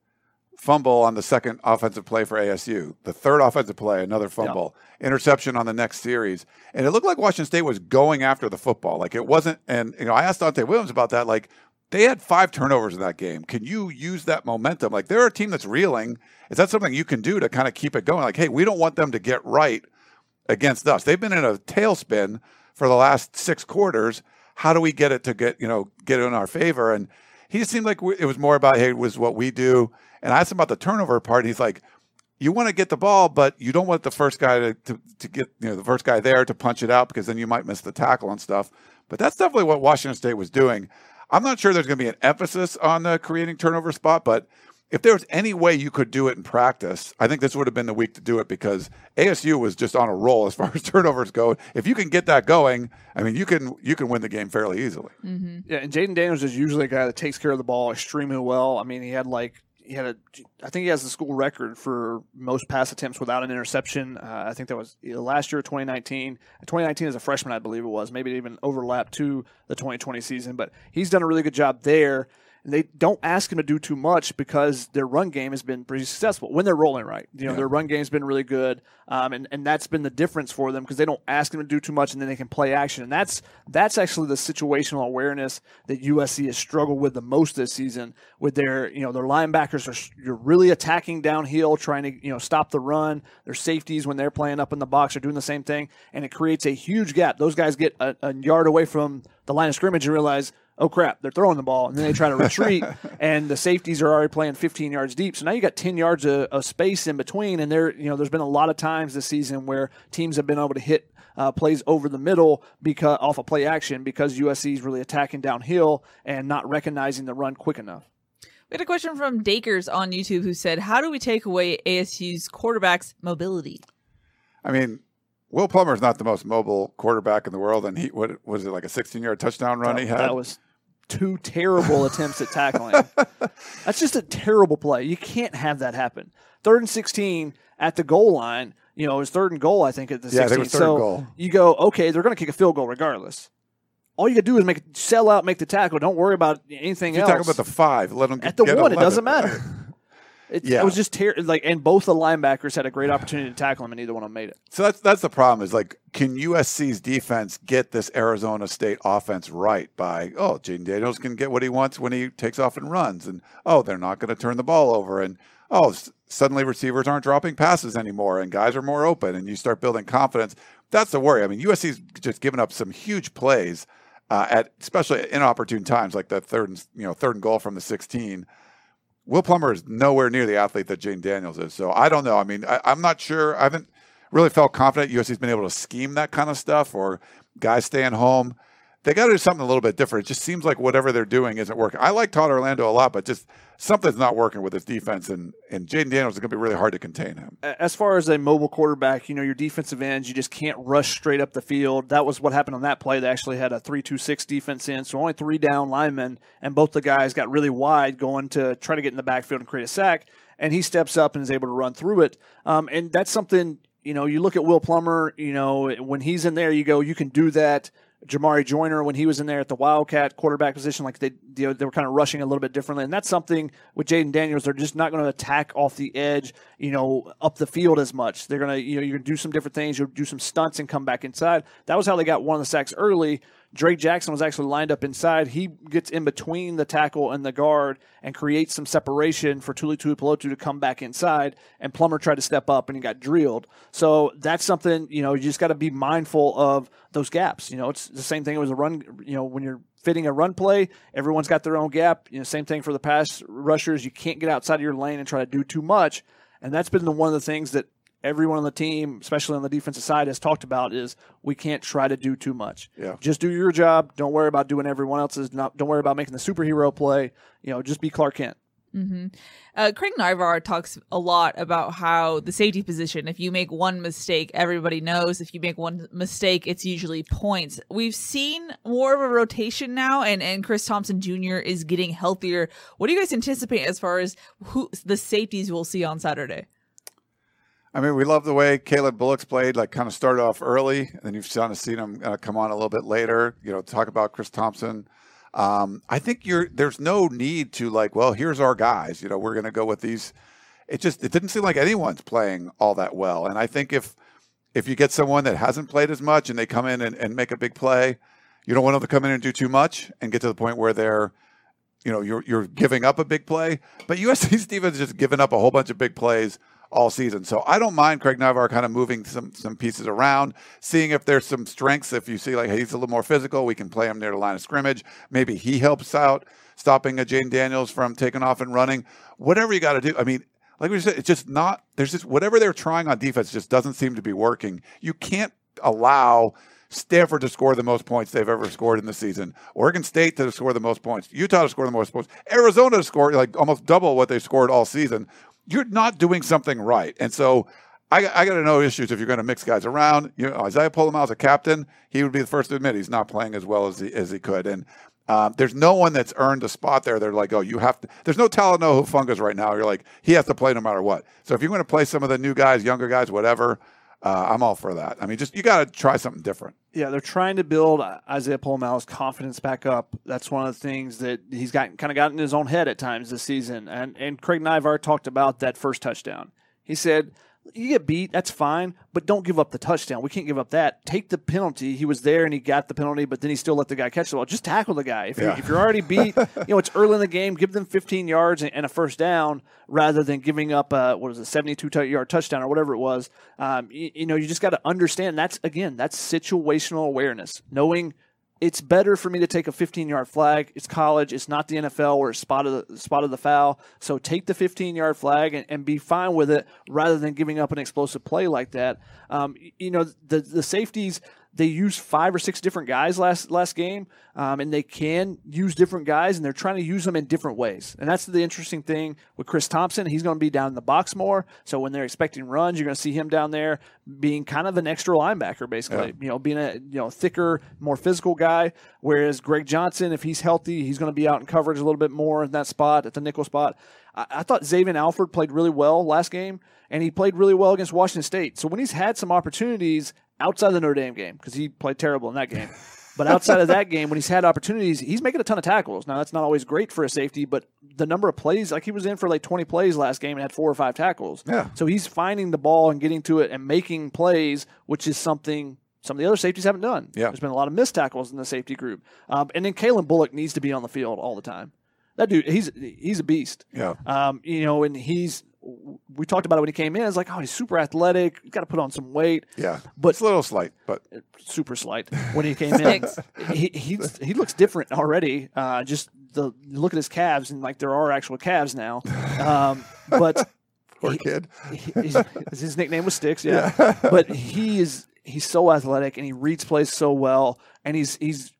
fumble on the second offensive play for ASU, the third offensive play, another fumble, interception on the next series, and it looked like Washington State was going after the football. Like it wasn't, and you know, I asked Donte Williams about that. Like they had five turnovers in that game. Can you use that momentum? Like they're a team that's reeling. Is that something you can do to kind of keep it going? Like, hey, we don't want them to get right against us. They've been in a tailspin for the last six quarters. How do we get it to get you know get it in our favor? And he seemed like it was more about hey, it was what we do. And I asked him about the turnover part. he's like, you want to get the ball, but you don't want the first guy to, to, to, get, you know, the first guy there to punch it out because then you might miss the tackle and stuff. But that's definitely what Washington State was doing. I'm not sure there's going to be an emphasis on the creating turnover spot, but if there was any way you could do it in practice, I think this would have been the week to do it because ASU was just on a roll as far as turnovers go. If you can get that going, I mean, you can you can win the game fairly easily. Mm-hmm. Yeah, and Jayden Daniels is usually a guy that takes care of the ball extremely well. I mean, he had like he had a I think he has the school record for most pass attempts without an interception. Uh, I think that was last year, 2019. 2019 as a freshman, I believe it was. Maybe it even overlapped to the 2020 season, but he's done a really good job there and they don't ask him to do too much because their run game has been pretty successful when they're rolling right. You know, yeah. their run game's been really good, um, and and that's been the difference for them because they don't ask him to do too much, and then they can play action. And that's that's actually the situational awareness that USC has struggled with the most this season. With their you know their linebackers are you're really attacking downhill, trying to you know stop the run. Their safeties when they're playing up in the box are doing the same thing, and it creates a huge gap. Those guys get a, a yard away from the line of scrimmage and realize oh crap, they're throwing the ball, and then they try to retreat, and the safeties are already playing 15 yards deep. So now you got 10 yards of, of, space in between, and there, you know, there's been a lot of times this season where teams have been able to hit uh, plays over the middle because off a of play action because USC is really attacking downhill and not recognizing the run quick enough. We had a question from Dakers on YouTube who said, "How do we take away ASU's quarterback's mobility?" I mean, Will Plummer is not the most mobile quarterback in the world, and he what was it like a 16 yard touchdown run that, he had? That was two terrible attempts at tackling. That's just a terrible play. You can't have that happen. Third and 16 at the goal line, you know, it was third and goal, I think, at the yeah, 16. so goal. you go, okay, they're going to kick a field goal regardless. All you got to do is make sell out, make the tackle. Don't worry about anything if else. talking about the five. Let them at the one. 11. It doesn't matter. It, yeah. it was just ter- like, and both the linebackers had a great opportunity to tackle him, and neither one of them made it. So that's that's the problem. Is like, can USC's defense get this Arizona State offense right by oh, Jayden Daniels can get what he wants when he takes off and runs, and oh, they're not going to turn the ball over, and oh, s- suddenly receivers aren't dropping passes anymore, and guys are more open, and you start building confidence. That's the worry. I mean, USC's just given up some huge plays uh, at especially inopportune times, like the third and you know third and goal from the 16 Will Plummer is nowhere near the athlete that Jayden Daniels is. So I don't know. I mean, I, am not sure. I haven't really felt confident USC's been able to scheme that kind of stuff or guys staying home they got to do something a little bit different. It just seems like whatever they're doing isn't working. I like Todd Orlando a lot, but just something's not working with his defense, and and Jayden Daniels is going to be really hard to contain him. As far as a mobile quarterback, you know, your defensive ends, you just can't rush straight up the field. That was what happened on that play. They actually had a three-two-six defense in, so only three down linemen, and both the guys got really wide going to try to get in the backfield and create a sack. And he steps up and is able to run through it. Um, and that's something you know. You look at Will Plummer. You know, when he's in there, you go, you can do that Jamarye Joiner when he was in there at the Wildcat quarterback position, like they you know, they were kind of rushing a little bit differently, and that's something with Jayden Daniels. They're just not going to attack off the edge, you know, up the field as much. They're to you know you're to do some different things. You'll do some stunts and come back inside. That was how they got one of the sacks early. Drake Jackson was actually lined up inside. He gets in between the tackle and the guard and creates some separation for Tuli Tuipulotu to come back inside. And Plummer tried to step up and he got drilled. So that's something, you know, you just got to be mindful of those gaps. You know, it's the same thing as a run, you know, when you're fitting a run play, everyone's got their own gap. You know, same thing for the pass rushers. You can't get outside of your lane and try to do too much. And that's been the, one of the things that everyone on the team, especially on the defensive side, has talked about is we can't try to do too much. Yeah. Just do your job. Don't worry about doing everyone else's. Not don't worry about making the superhero play. You know, just be Clark Kent. Mm-hmm. Uh, Craig Naivar talks a lot about how the safety position, if you make one mistake, everybody knows. If you make one mistake, it's usually points. We've seen more of a rotation now, and, and Chris Thompson Jr. is getting healthier. What do you guys anticipate as far as who the safeties we'll see on Saturday? I mean, we love the way Calen Bullock's played. Like, kind of started off early, and then you've kind of seen him uh, come on a little bit later. You know, talk about Chris Thompson. Um, I think you're there's no need to like, well, here's our guys. You know, we're going to go with these. It just it didn't seem like anyone's playing all that well. And I think if if you get someone that hasn't played as much and they come in and, and make a big play, you don't want them to come in and do too much and get to the point where they're you know you're you're giving up a big play. But USC defense just given up a whole bunch of big plays all season. So I don't mind Craig Naivar kind of moving some some pieces around, seeing if there's some strengths. If you see like hey, he's a little more physical, we can play him near the line of scrimmage. Maybe he helps out stopping a Jayden Daniels from taking off and running. Whatever you got to do. I mean, like we said, it's just not. There's just whatever they're trying on defense just doesn't seem to be working. You can't allow Stanford to score the most points they've ever scored in the season. Oregon State to score the most points. Utah to score the most points. Arizona to score like almost double what they scored all season. You're not doing something right. And so I, I got to know issues if you're going to mix guys around. You know, Isaiah Pola-Mao a captain. He would be the first to admit he's not playing as well as he, as he could. And um, there's no one that's earned a spot there. They're like, oh, you have to. There's no Talanoa Hufangas right now. You're like, he has to play no matter what. So if you're going to play some of the new guys, younger guys, whatever, uh, I'm all for that. I mean, just you got to try something different. Yeah, they're trying to build Isaiah Pola-Mao's confidence back up. That's one of the things that he's got kind of gotten in his own head at times this season. And and Craig Naivar talked about that first touchdown. He said you get beat, that's fine, but don't give up the touchdown. We can't give up that. Take the penalty. He was there and he got the penalty, but then he still let the guy catch the ball. Just tackle the guy. If, yeah. you're, if you're already beat, you know it's early in the game. Give them 15 yards and, a first down rather than giving up a what was it 72 yard touchdown or whatever it was. Um, you, you know you just got to understand that's again that's situational awareness, knowing it's better for me to take a 15 yard flag. It's college. It's not the NFL where it's spotted the, spotted the foul. So take the 15 yard flag and, and, be fine with it rather than giving up an explosive play like that. Um, you know, the, the safeties, they used five or six different guys last last game, um, and they can use different guys, and they're trying to use them in different ways. And that's the interesting thing with Chris Thompson. He's going to be down in the box more, so when they're expecting runs, you're going to see him down there being kind of an extra linebacker, basically. Yeah. You know, being a you know thicker, more physical guy. Whereas Greg Johnson, if he's healthy, he's going to be out in coverage a little bit more in that spot at the nickel spot. I, I thought Xavier Alford played really well last game and he played really well against Washington State. So when he's had some opportunities, outside of the Notre Dame game because he played terrible in that game. But outside of that game, when he's had opportunities, he's making a ton of tackles. Now that's not always great for a safety, but the number of plays, like he was in for like 20 plays last game and had four or five tackles. Yeah. So he's finding the ball and getting to it and making plays, which is something some of the other safeties haven't done. Yeah. There's been a lot of missed tackles in the safety group. Um, and then Calen Bullock needs to be on the field all the time. That dude, he's he's a beast. Yeah. Um, you know, and he's we talked about it when he came in. It's like, oh, he's super athletic. He's got to put on some weight. Yeah, but it's a little slight, but super slight when he came in. he he he looks different already. Uh, just the look at his calves and like there are actual calves now. Um, but poor he, kid. He, his nickname was Sticks. Yeah. yeah, but he is he's so athletic and he reads plays so well and he's he's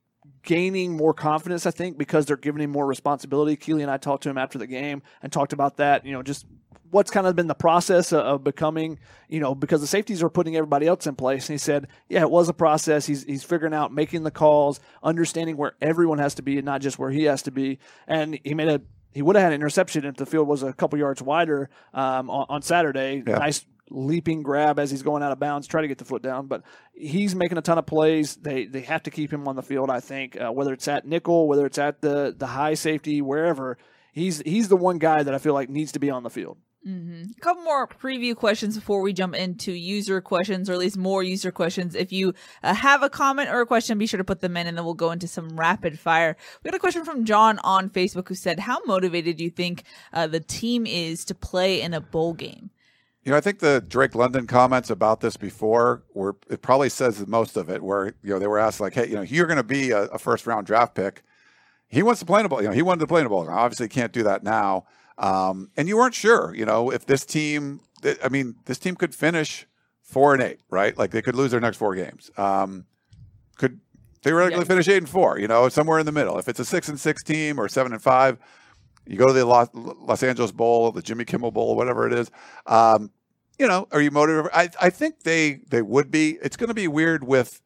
gaining more confidence, I think, because they're giving him more responsibility. Keely and I talked to him after the game and talked about that, you know, just what's kind of been the process of becoming, you know, because the safeties are putting everybody else in place. And he said, yeah, it was a process. He's, he's figuring out making the calls, understanding where everyone has to be and not just where he has to be. And he made a, he would have had an interception if the field was a couple yards wider um, on, on, Saturday. Yeah. Nice leaping grab as he's going out of bounds, try to get the foot down. But he's making a ton of plays. They they have to keep him on the field. I think uh, whether it's at nickel, whether it's at the the high safety, wherever he's he's the one guy that I feel like needs to be on the field. Mm-hmm. A couple more preview questions before we jump into user questions, or at least more user questions. If you uh, have a comment or a question, be sure to put them in, and then we'll go into some rapid fire. We got a question from John on Facebook who said, "How motivated do you think uh, the team is to play in a bowl game?" You know, I think the Drake London comments about this before were it probably says most of it. Where you know they were asked like, "Hey, you know, you're going to be a, a first round draft pick." He wants to play in a bowl. You know, he wanted to play in a bowl. Obviously, can't do that now. Um, and you weren't sure, you know, if this team, I mean, this team could finish four and eight, right? Like they could lose their next four games. Um, could theoretically yeah. finish eight and four, you know, somewhere in the middle. If it's a six and six team or seven and five, you go to the Los, Los Angeles Bowl, the Jimmy Kimmel Bowl, whatever it is. Um, you know, are you motivated? I, I think they they would be. It's going to be weird with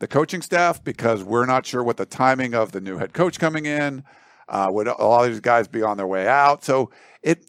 the coaching staff because we're not sure what the timing of the new head coach coming in. Uh, would all these guys be on their way out? So it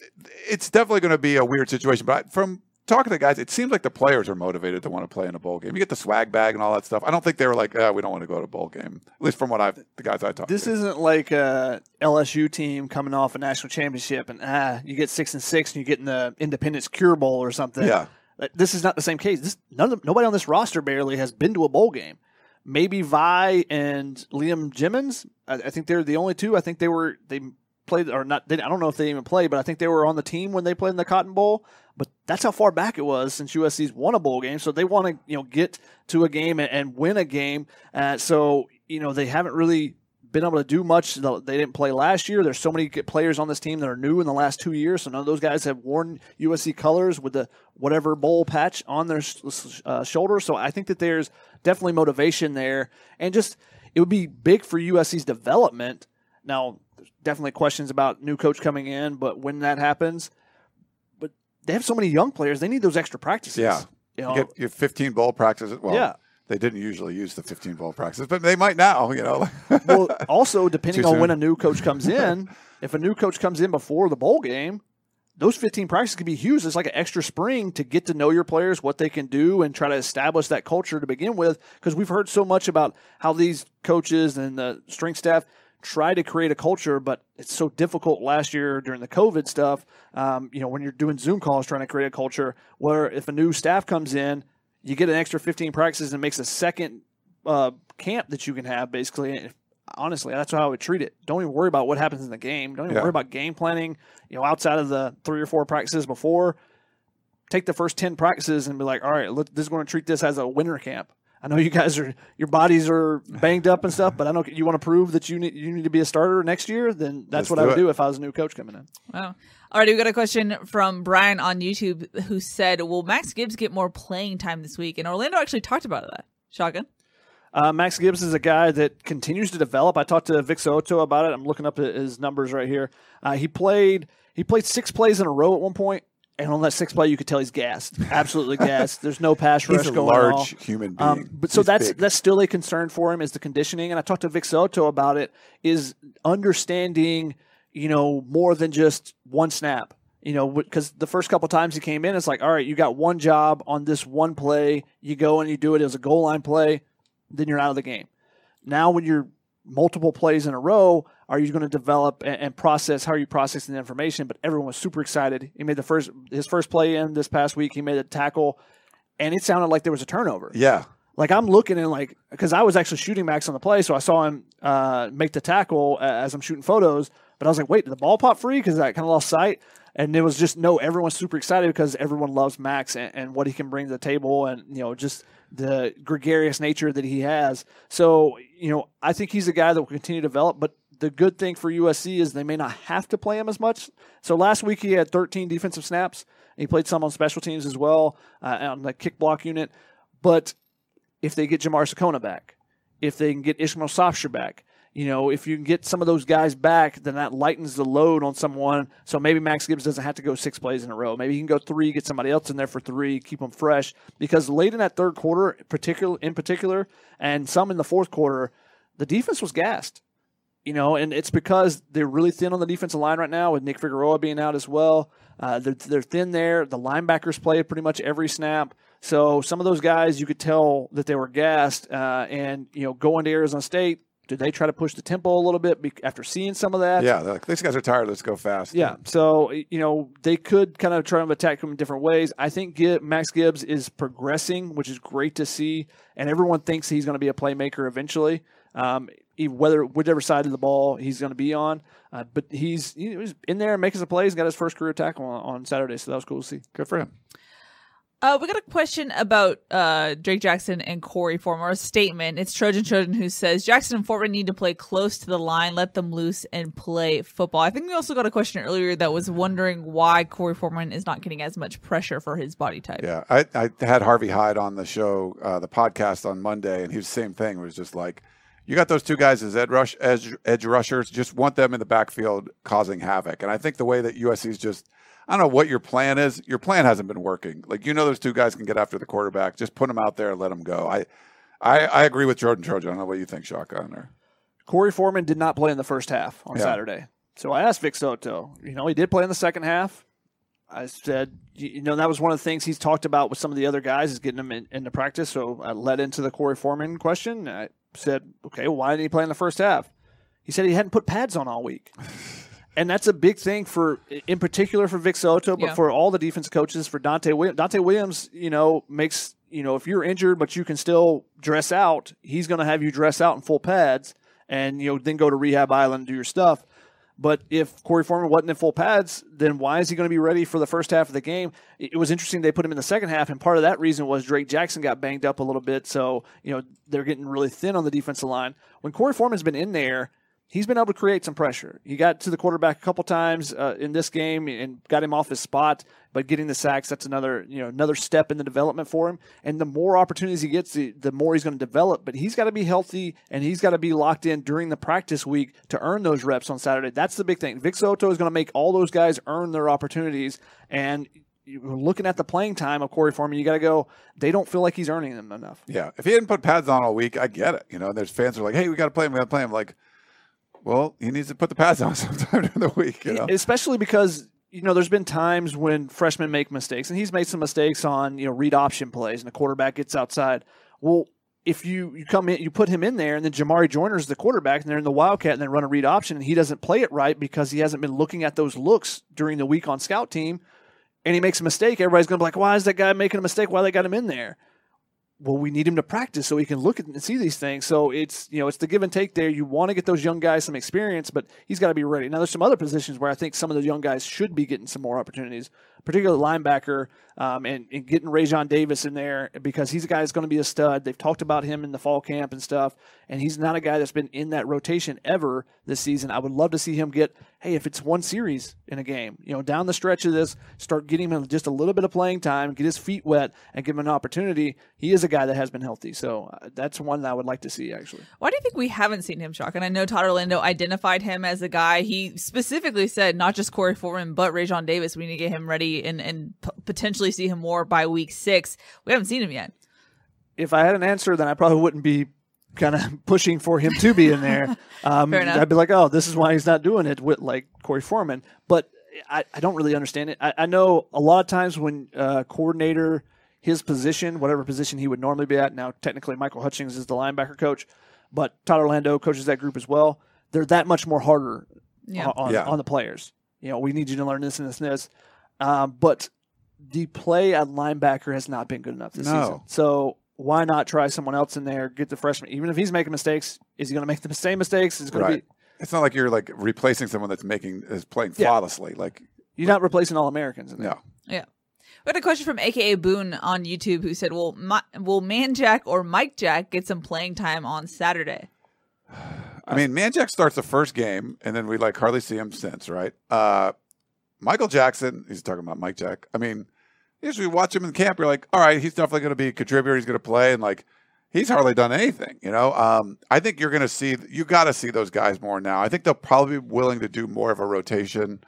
it's definitely going to be a weird situation. But from talking to guys, it seems like the players are motivated to want to play in a bowl game. You get the swag bag and all that stuff. I don't think they were like, oh, we don't want to go to a bowl game. At least from what I've the guys I talked this to. This isn't like a LSU team coming off a national championship and ah, you get six and six and you get in the Independence Cure Bowl or something. Yeah. This is not the same case. This none of, nobody on this roster barely has been to a bowl game maybe Vi and Liam Jimmons. I, I, think they're the only two. I think they were they played or not. They, I don't know if they even played, but I think they were on the team when they played in the Cotton Bowl. But that's how far back it was since USC's won a bowl game. So they want to you know get to a game and, and win a game. Uh, so you know they haven't really been able to do much. They didn't play last year. There's so many players on this team that are new in the last two years. So none of those guys have worn USC colors with the whatever bowl patch on their uh, shoulder. So I think that there's definitely motivation there, and just it would be big for USC's development. Now, definitely questions about new coach coming in, but when that happens, but they have so many young players, they need those extra practices. Yeah, you, know, you get, your 15 bowl practices. Well, yeah they didn't usually use the 15 ball practices, but they might now, you know. well, also, depending on when a new coach comes in, if a new coach comes in before the bowl game, those 15 practices can be used as like an extra spring to get to know your players, what they can do, and try to establish that culture to begin with. Because we've heard so much about how these coaches and the strength staff try to create a culture, but it's so difficult last year during the COVID stuff. Um, you know, when you're doing Zoom calls trying to create a culture, where if a new staff comes in, you get an extra 15 practices and makes a second uh, camp that you can have basically. Honestly, that's how I would treat it. Don't even worry about what happens in the game. Don't even yeah. worry about game planning. You know, outside of the three or four practices before, take the first 10 practices and be like, all right, look, this is going to treat this as a winter camp. I know you guys are your bodies are banged up and stuff, but I know you want to prove that you need you need to be a starter next year. Then that's Let's what I would it. do if I was a new coach coming in. Wow. Alrighty, we got a question from Brian on YouTube who said, "Will Max Gibbs get more playing time this week?" And Orlando actually talked about that. Shotgun. Uh, Max Gibbs is a guy that continues to develop. I talked to Vic Soto about it. I'm looking up his numbers right here. Uh, he played he played six plays in a row at one point. And on that sixth play, you could tell he's gassed, absolutely gassed. There's no pass rush he's a going large human um, being. Um, but so that's big. that's still a concern for him is the conditioning. And I talked to Vic Soto about it. Is understanding, you know, more than just one snap. You know, because the first couple times he came in, it's like, all right, you got one job on this one play. You go and you do it as a goal line play, then you're out of the game. Now, when you're multiple plays in a row, are you going to develop and, and, process? How are you processing the information? But everyone was super excited. He made the first his first play in this past week. He made a tackle, and it sounded like there was a turnover. Yeah. Like I'm looking and like because I was actually shooting Max on the play, so I saw him uh, make the tackle as I'm shooting photos. But I was like, wait, did the ball pop free? Because I kind of lost sight. And it was just no, everyone's super excited because everyone loves Max and, and what he can bring to the table, and you know just the gregarious nature that he has. So you know, I think he's a guy that will continue to develop. But the good thing for USC is they may not have to play him as much. So last week he had 13 defensive snaps. He played some on special teams as well uh, on the kick block unit. But if they get Jamar Sekona back, if they can get Ishmael Sopsher back, you know, if you can get some of those guys back, then that lightens the load on someone. So maybe Max Gibbs doesn't have to go six plays in a row. Maybe he can go three, get somebody else in there for three, keep them fresh. Because late in that third quarter, particular in particular, and some in the fourth quarter, the defense was gassed you know, and it's because they're really thin on the defensive line right now with Nick Figueroa being out as well. Uh, they're, they're thin there. The linebackers play pretty much every snap. So some of those guys, you could tell that they were gassed. Uh, and, you know, going to Arizona State, did they try to push the tempo a little bit after seeing some of that? Yeah, like, these guys are tired. Let's go fast. Yeah. So, you know, they could kind of try to attack them in different ways. I think Max Gibbs is progressing, which is great to see. And everyone thinks he's going to be a playmaker eventually. Um, whether whichever side of the ball he's going to be on. Uh, but he's he was in there making some plays. He's got his first career tackle on, on, Saturday, so that was cool to see. Good for him. Uh, we got a question about uh, Drake Jackson and Korey Foreman, a statement. It's Trojan Trojan who says Jackson and Foreman need to play close to the line, let them loose, and play football. I think we also got a question earlier that was wondering why Korey Foreman is not getting as much pressure for his body type. Yeah, I, I had Harvey Hyde on the show, uh, the podcast on Monday, and he was the same thing. It was just like – you got those two guys as edge, rush, edge, edge rushers. Just want them in the backfield causing havoc. And I think the way that USC is just, I don't know what your plan is. Your plan hasn't been working. Like you know, those two guys can get after the quarterback. Just put them out there and let them go. I, I, I agree with Jordan Trojan. I don't know what you think, Shotgun. Or Korey Foreman did not play in the first half on yeah. Saturday. So I asked Vic Soto. You know, he did play in the second half. I said, you know, that was one of the things he's talked about with some of the other guys is getting them in, into practice. So I led into the Korey Foreman question. I said, okay, well, why didn't he play in the first half? He said he hadn't put pads on all week. And that's a big thing for, in particular, for Vic Soto, but yeah. for all the defense coaches, for Donte Williams. Donte Williams, you know, makes, you know, if you're injured, but you can still dress out, he's going to have you dress out in full pads and, you know, then go to Rehab Island and do your stuff. But if Korey Foreman wasn't in full pads, then why is he going to be ready for the first half of the game? It was interesting they put him in the second half, and part of that reason was Drake Jackson got banged up a little bit, so you know they're getting really thin on the defensive line. When Korey Foreman's been in there, he's been able to create some pressure. He got to the quarterback a couple times uh, in this game and got him off his spot. But getting the sacks, that's another you know another step in the development for him. And the more opportunities he gets, the, the more he's going to develop. But he's got to be healthy and he's got to be locked in during the practice week to earn those reps on Saturday. That's the big thing. Vic Soto is going to make all those guys earn their opportunities. And you're looking at the playing time of Korey Foreman, you got to go. They don't feel like he's earning them enough. Yeah, if he hadn't put pads on all week, I get it. You know, there's fans are like, "Hey, we got to play him. We got to play him." Like, well, he needs to put the pads on sometime during the week. You know, especially because you know there's been times when freshmen make mistakes, and he's made some mistakes on you know read option plays, and the quarterback gets outside. Well, if you, you come in, you put him in there, and then Jamarye Joiner's the quarterback, and they're in the Wildcat, and they run a read option, and he doesn't play it right because he hasn't been looking at those looks during the week on scout team, and he makes a mistake. Everybody's going to be like, why is that guy making a mistake? Why they got him in there? Well, we need him to practice so he can look at and see these things. So it's you know it's the give and take there. You want to get those young guys some experience, but he's got to be ready. Now there's some other positions where I think some of those young guys should be getting some more opportunities, particularly linebacker um, and, and getting Raesjon Davis in there because he's a guy that's going to be a stud. They've talked about him in the fall camp and stuff, and he's not a guy that's been in that rotation ever this season. I would love to see him get hey if it's one series in a game, you know down the stretch of this, start getting him just a little bit of playing time, get his feet wet, and give him an opportunity. He is a guy that has been healthy. So uh, that's one that I would like to see actually. Why do you think we haven't seen him, Shock? And I know Todd Orlando identified him as a guy. He specifically said not just Korey Foreman, but Raesjon Davis. We need to get him ready and, and p- potentially see him more by week six. We haven't seen him yet. If I had an answer, then I probably wouldn't be kind of pushing for him to be in there. Um, Fair enough. I'd be like, oh, this is why he's not doing it with like Korey Foreman. But I, I don't really understand it. I, I know a lot of times when uh, coordinator his position, whatever position he would normally be at. Now, technically, Michael Hutchings is the linebacker coach, but Todd Orlando coaches that group as well. They're that much more harder Yeah. on, Yeah. on the players. You know, we need you to learn this and this and this. Um, but the play at linebacker has not been good enough this No. season. So why not try someone else in there? Get the freshman, even if he's making mistakes. Is he going to make the same mistakes? Is it going right? to be? It's not like you're like replacing someone that's making is playing Yeah. flawlessly. Like, You're not replacing all Americans. In there. no, Yeah. We had a question from AKA Boone on YouTube who said, "Will Ma- will Man Jack or Mike Jack get some playing time on Saturday?" I mean, Man Jack starts the first game, and then we like hardly see him since, right? Uh, Michael Jackson, he's talking about Mike Jack. I mean, usually we watch him in camp, you're like, all right, he's definitely going to be a contributor. He's going to play, and like, he's hardly done anything. You know, um, I think you're going to see, you got to see those guys more now. I think they'll probably be willing to do more of a rotation.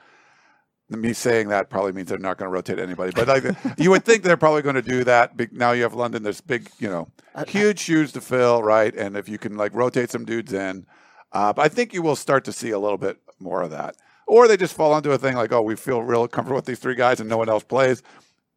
Me saying that probably means they're not going to rotate anybody, but like you would think they're probably going to do that. Now you have London. There's big, you know, huge shoes to fill, right? And if you can like rotate some dudes in, uh, but I think you will start to see a little bit more of that. Or they just fall into a thing like, oh, we feel real comfortable with these three guys and no one else plays.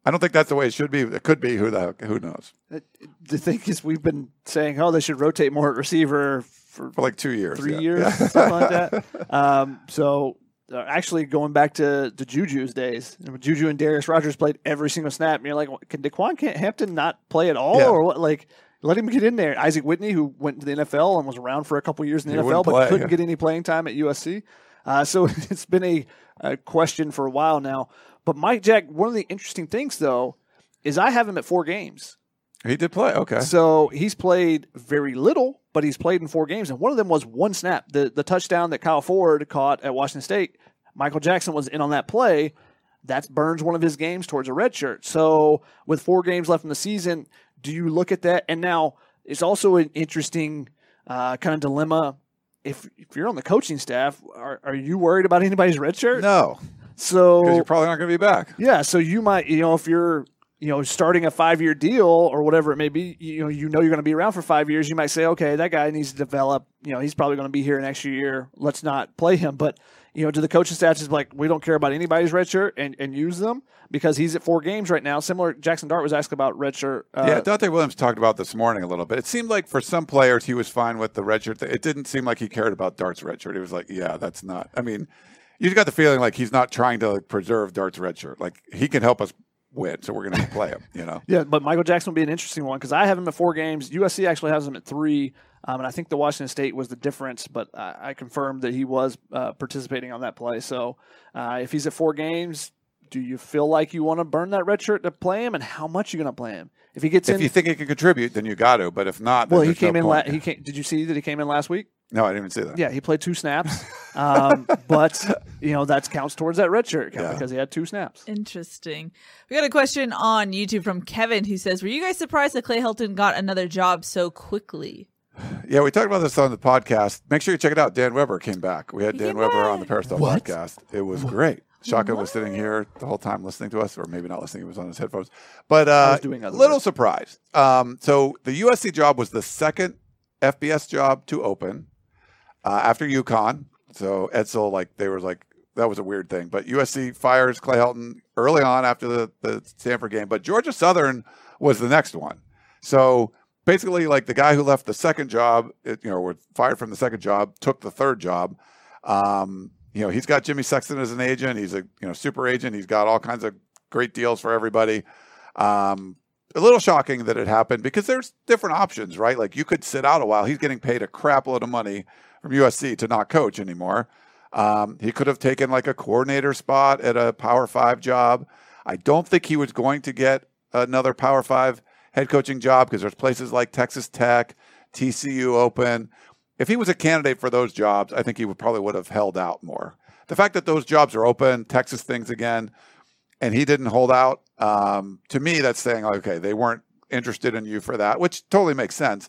I don't think that's the way it should be. It could be. Who the who knows? The thing is, we've been saying, oh, they should rotate more at receiver for For like two years, three yeah. years, Yeah. something like that. Um, so uh, actually, going back to the Juju's days, Juju and Darreus Rogers played every single snap, and you're like, can De'Quan Hampton not play at all, Yeah. or what? Like, let him get in there. Isaac Whitney, who went to the NFL and was around for a couple years in the He NFL, but play, couldn't get any playing time at USC. Uh, so it's been a, a question for a while now. But Mike Jack, one of the interesting things though, is I have him at four games. He did play. Okay. So he's played very little, but he's played in four games, and one of them was one snap. The the touchdown that Kyle Ford caught at Washington State, Michael Jackson was in on that play. That Burns one of his games towards a red shirt. So with four games left in the season, do you look at that? And now it's also an interesting uh, kind of dilemma. If if you're on the coaching staff, are, are you worried about anybody's red shirt? No, So because you're probably not going to be back. yeah, so you might, you know, if you're, you know, starting a five year deal or whatever it may be, you know, you know you're going to be around for five years. You might say, okay, that guy needs to develop. You know, he's probably going to be here next year. Let's not play him. But you know, to the coaching staff, just like we don't care about anybody's red shirt and, and use them because he's at four games right now. Similar, Jackson Dart was asked about red shirt. Uh, yeah, Donte Williams talked about this morning a little bit. It seemed like for some players he was fine with the redshirt. thing. It didn't seem like he cared about Dart's redshirt. He was like, yeah, that's not. I mean, you got the feeling like he's not trying to like, preserve Dart's red shirt. Like he can help us win, so we're going to play him. You know. Yeah, but Michael Jackson will be an interesting one because I have him at four games. USC actually has him at three, um, and I think the Washington State was the difference. But I, I confirmed that he was uh, participating on that play. So uh, if he's at four games, do you feel like you want to burn that red shirt to play him, and how much you going to play him? If he gets If in, you think he can contribute, then you got to. But if not, then well, he there's no came in. La- he came, did you see that he came in last week? No, I didn't even see that. Yeah, he played two snaps, um, but you know that counts towards that red shirt Yeah. because he had two snaps. Interesting. We got a question on YouTube from Kevin who says, "Were you guys surprised that Clay Helton got another job so quickly?" Yeah, we talked about this on the podcast. Make sure you check it out. Dan Weber came back. We had He Dan came Weber on the back. Peristyle What? podcast. It was great. Shaka was sitting here the whole time listening to us, or maybe not listening. He was on his headphones. But uh, was doing other little work. surprised. Um, so the USC job was the second FBS job to open uh, after UConn. So Edsall, like they were like that was a weird thing. But USC fires Clay Helton early on after the, the Stanford game. But Georgia Southern was the next one. So basically, like the guy who left the second job, it, you know, was fired from the second job, took the third job. Um, you know, he's got Jimmy Sexton as an agent. He's a you know super agent. He's got all kinds of great deals for everybody. Um, a little shocking that it happened because there's different options, right? Like you could sit out a while. He's getting paid a crap load of money from USC to not coach anymore. Um, he could have taken like a coordinator spot at a Power Five job. I don't think he was going to get another Power Five head coaching job because there's places like Texas Tech, TCU open. If he was a candidate for those jobs, I think he would probably would have held out more. The fact that those jobs are open, Texas things again, and he didn't hold out. Um, to me, that's saying okay, they weren't interested in you for that, which totally makes sense.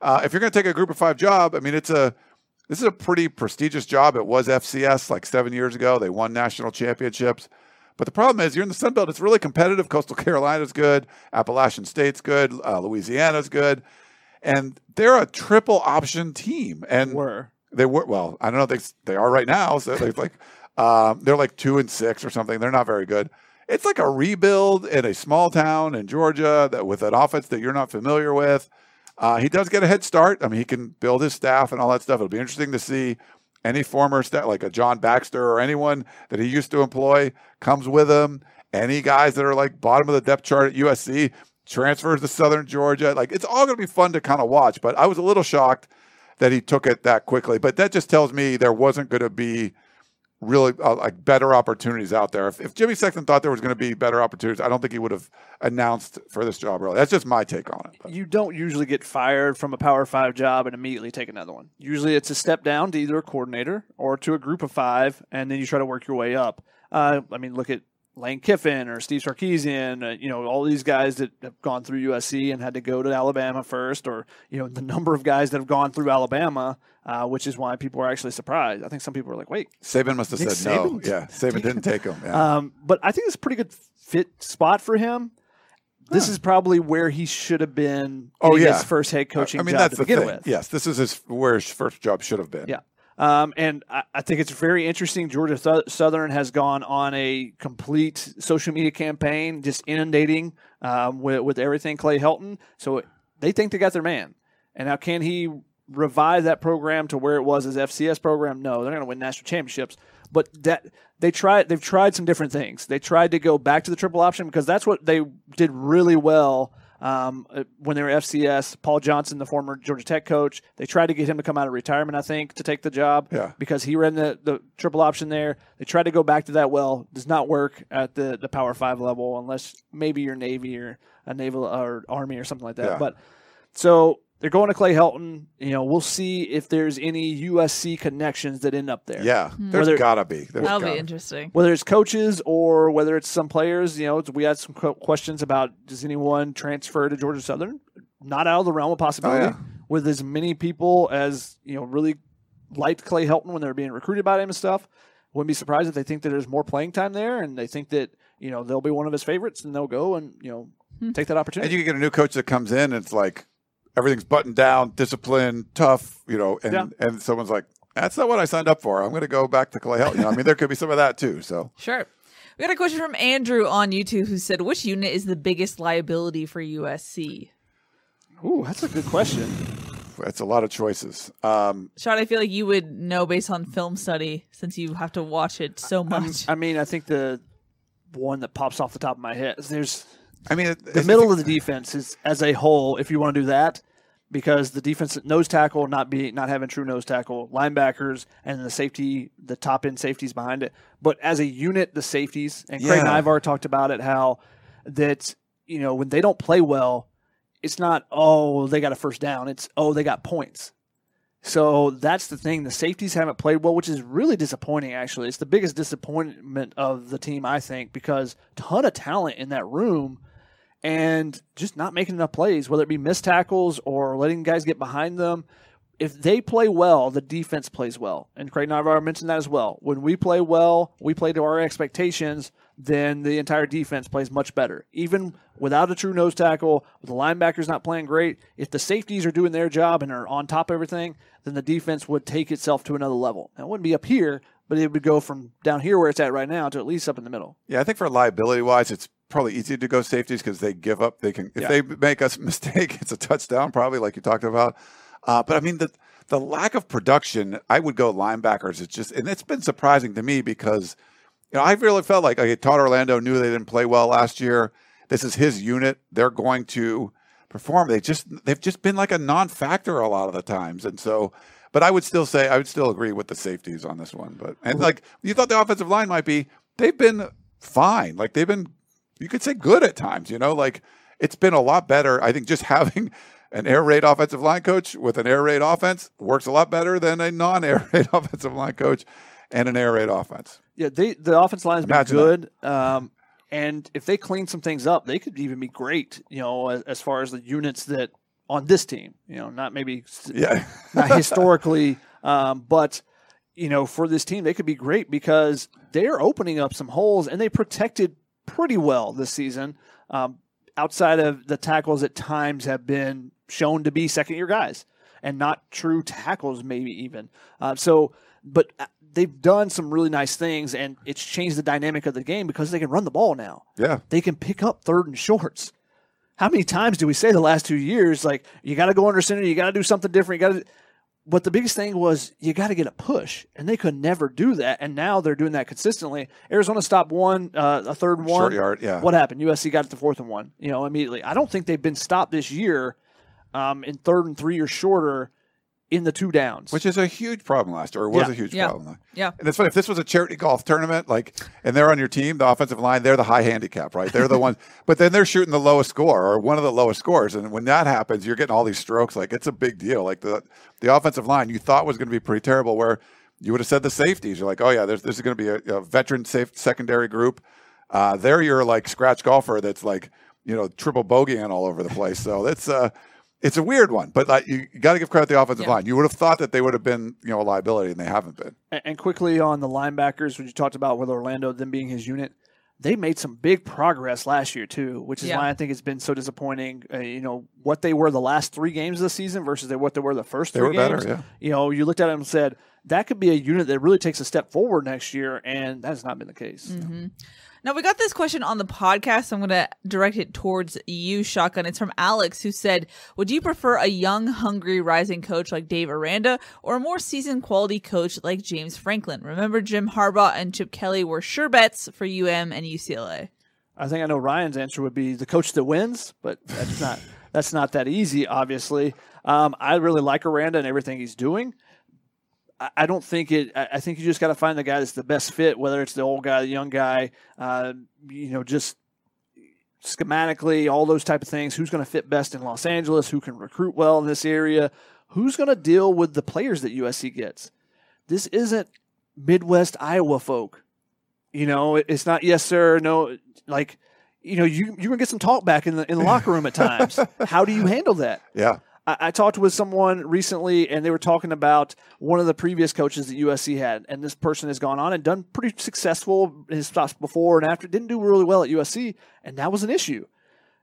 Uh, if you're going to take a group of five job, I mean, it's a this is a pretty prestigious job. It was FCS like seven years ago. They won national championships. But the problem is, you're in the Sun Belt. It's really competitive. Coastal Carolina's good. Appalachian State's good. Uh, Louisiana's good, and they're a triple option team. And Were they were well. I don't know. They they are right now. So they're like um, they're like two and six or something. They're not very good. It's like a rebuild in a small town in Georgia that with an offense that you're not familiar with. Uh, he does get a head start. I mean, he can build his staff and all that stuff. It'll be interesting to see any former staff, like a John Baxter or anyone that he used to employ, comes with him. Any guys that are like bottom of the depth chart at USC transfers to Southern Georgia. Like it's all going to be fun to kind of watch. But I was a little shocked that he took it that quickly. But that just tells me there wasn't going to be really uh, like better opportunities out there. If, if Jimmy Sexton thought there was going to be better opportunities, I don't think he would have announced for this job early. That's just my take on it. But- you don't usually get fired from a Power Five job and immediately take another one. Usually, it's a step down to either a coordinator or to a group of five, and then you try to work your way up. Uh, I mean, look at Lane Kiffin or Steve Sarkisian. Uh, you know, all these guys that have gone through USC and had to go to Alabama first, or you know, the number of guys that have gone through Alabama, uh, which is why people are actually surprised. I think some people are like, "Wait, Saban must have said no. Saban? Yeah, Saban didn't take him. Yeah. Um, but I think it's a pretty good fit spot for him. This is probably where he should have been. Oh, yeah. his first head coaching I mean, job that's to the begin thing. with. Yes, this is his where his first job should have been. Yeah. Um, and I, I think it's very interesting. Georgia Sou- Southern has gone on a complete social media campaign, just inundating um, with, with everything Clay Helton. So they think they got their man. And now, can he revive that program to where it was his FCS program? No, they're going to win national championships. But that they tried, they've tried some different things. They tried to go back to the triple option because that's what they did really well um, uh, when they were FCS. Paul Johnson, the former Georgia Tech coach, they tried to get him to come out of retirement, I think, to take the job Yeah. because he ran the, the triple option there. They tried to go back to that. Well, does not work at the, the Power Five level unless maybe you're Navy or a naval or Army or something like that. Yeah. But so they're going to Clay Helton. You know, we'll see if there's any USC connections that end up there. Yeah, there's hmm. Whether- gotta be. There's That'll gotta be interesting. Whether it's coaches or whether it's some players, you know, we had some questions about does anyone transfer to Georgia Southern? Not out of the realm of possibility. Oh, yeah. With as many people as you know, really liked Clay Helton when they were being recruited by him and stuff. Wouldn't be surprised if they think that there's more playing time there, and they think that you know they'll be one of his favorites, and they'll go and you know hmm. take that opportunity. And you get a new coach that comes in and it's like everything's buttoned down, disciplined, tough, you know, and Yeah. and someone's like, That's not what I signed up for. I'm gonna go back to Clay Helton. You know, I mean there could be some of that too. So Sure. We got a question from Andrew on YouTube who said, "Which unit is the biggest liability for USC?" Ooh, that's a good question. That's a lot of choices. Um Sean, I feel like you would know based on film study since you have to watch it so much. I mean, I think the one that pops off the top of my head. Is there's I mean, the middle of the defense is as a whole. If you want to do that, because the defense nose tackle not be not having true nose tackle, linebackers, and the safety, the top end safeties behind it. But as a unit, the safeties and Craig Yeah. Ivar talked about it how that you know when they don't play well, it's not oh they got a first down. It's oh they got points. So that's the thing. The safeties haven't played well, which is really disappointing. Actually, it's the biggest disappointment of the team, I think, because ton of talent in that room, and just not making enough plays, whether it be missed tackles or letting guys get behind them. If they play well, the defense plays well, and Craig Naivar mentioned that as well. When we play well, we play to our expectations. Then the entire defense plays much better, even without a true nose tackle. With the linebackers not playing great, if the safeties are doing their job and are on top of everything, then the defense would take itself to another level. Now, it wouldn't be up here, but it would go from down here where it's at right now to at least up in the middle. Yeah, I think for liability wise, it's probably easy to go safeties because they give up. They can if Yeah. they make a mistake, it's a touchdown probably, like you talked about. Uh, but I mean the the lack of production, I would go linebackers. It's just and it's been surprising to me because you know I really felt like okay, Todd Orlando knew they didn't play well last year. This is his unit. They're going to perform. They just they've just been like a non-factor a lot of the times, and so. But I would still say I would still agree with the safeties on this one. But and like you thought the offensive line might be, they've been fine. Like they've been, you could say good at times. You know, like it's been a lot better. I think just having an air raid offensive line coach with an air raid offense works a lot better than a non-air raid offensive line coach and an air raid offense. Yeah, they the offensive line has been good. Um, and if they clean some things up, they could even be great. You know, as, as far as the units that on this team. You know, not maybe Yeah. not historically, um, but you know, for this team, they could be great because they're opening up some holes and they protected pretty well this season. Um, outside of the tackles, at times have been shown to be second year guys and not true tackles, maybe even. Uh, so, but uh, they've done some really nice things and it's changed the dynamic of the game because they can run the ball now Yeah. they can pick up third and shorts. How many times do we say the last two years, like, you got to go under center, you got to do something different, you got to. But the biggest thing was you got to get a push, and they could never do that. And now they're doing that consistently. Arizona stopped one, uh, a third one. Short yard, yeah. What happened? USC got it the fourth and one. You know, immediately. I don't think they've been stopped this year um, in third and three or shorter in the two downs. Which is a huge problem last year, or was Yeah. a huge Yeah. problem. Yeah. And it's funny if this was a charity golf tournament, like, and they're on your team, the offensive line, they're the high handicap, right? They're the ones, but then they're shooting the lowest score or one of the lowest scores, and when that happens, you're getting all these strokes. Like it's a big deal. Like the the offensive line you thought was going to be pretty terrible, where you would have said the safeties. You're like, oh yeah, there's this is going to be a, a veteran safe secondary group. Uh, there you're like scratch golfer that's like you know triple bogeying all over the place. So that's uh it's a weird one, but like you, you got to give credit to the offensive Yeah. line. You would have thought that they would have been you know a liability, and they haven't been. And, and quickly on the linebackers, when you talked about with Orlando, them being his unit, they made some big progress last year too, which is Yeah. why I think it's been so disappointing. Uh, you know what they were the last three games of the season versus they, what they were the first They three were better, yeah. You know, you looked at them and said that could be a unit that really takes a step forward next year, and that has not been the case. Mm-hmm. Now we got this question on the podcast. I'm going to direct it towards you, Shotgun. It's from Alex, who said, "Would you prefer a young, hungry, rising coach like Dave Aranda, or a more seasoned, quality coach like James Franklin? Remember, Jim Harbaugh and Chip Kelly were sure bets for UM and UCLA. I think I know Ryan's answer would be the coach that wins, but that's not that's not that easy. Obviously, um, I really like Aranda and everything he's doing. I, don't think it. I, I think you just got to find the guy that's the best fit, whether it's the old guy, the young guy. Uh, you know, just schematically, all those type of things. Who's going to fit best in Los Angeles? Who can recruit well in this area? Who's going to deal with the players that USC gets? This isn't Midwest Iowa folk. You know, it's not yes sir, no. Like, you know, you you're gonna get some talk back in the in the locker room at times. How do you handle that? Yeah. I, talked with someone recently, and they were talking about one of the previous coaches that USC had, and this person has gone on and done pretty successful his stops before and after. Didn't do really well at USC, and that was an issue.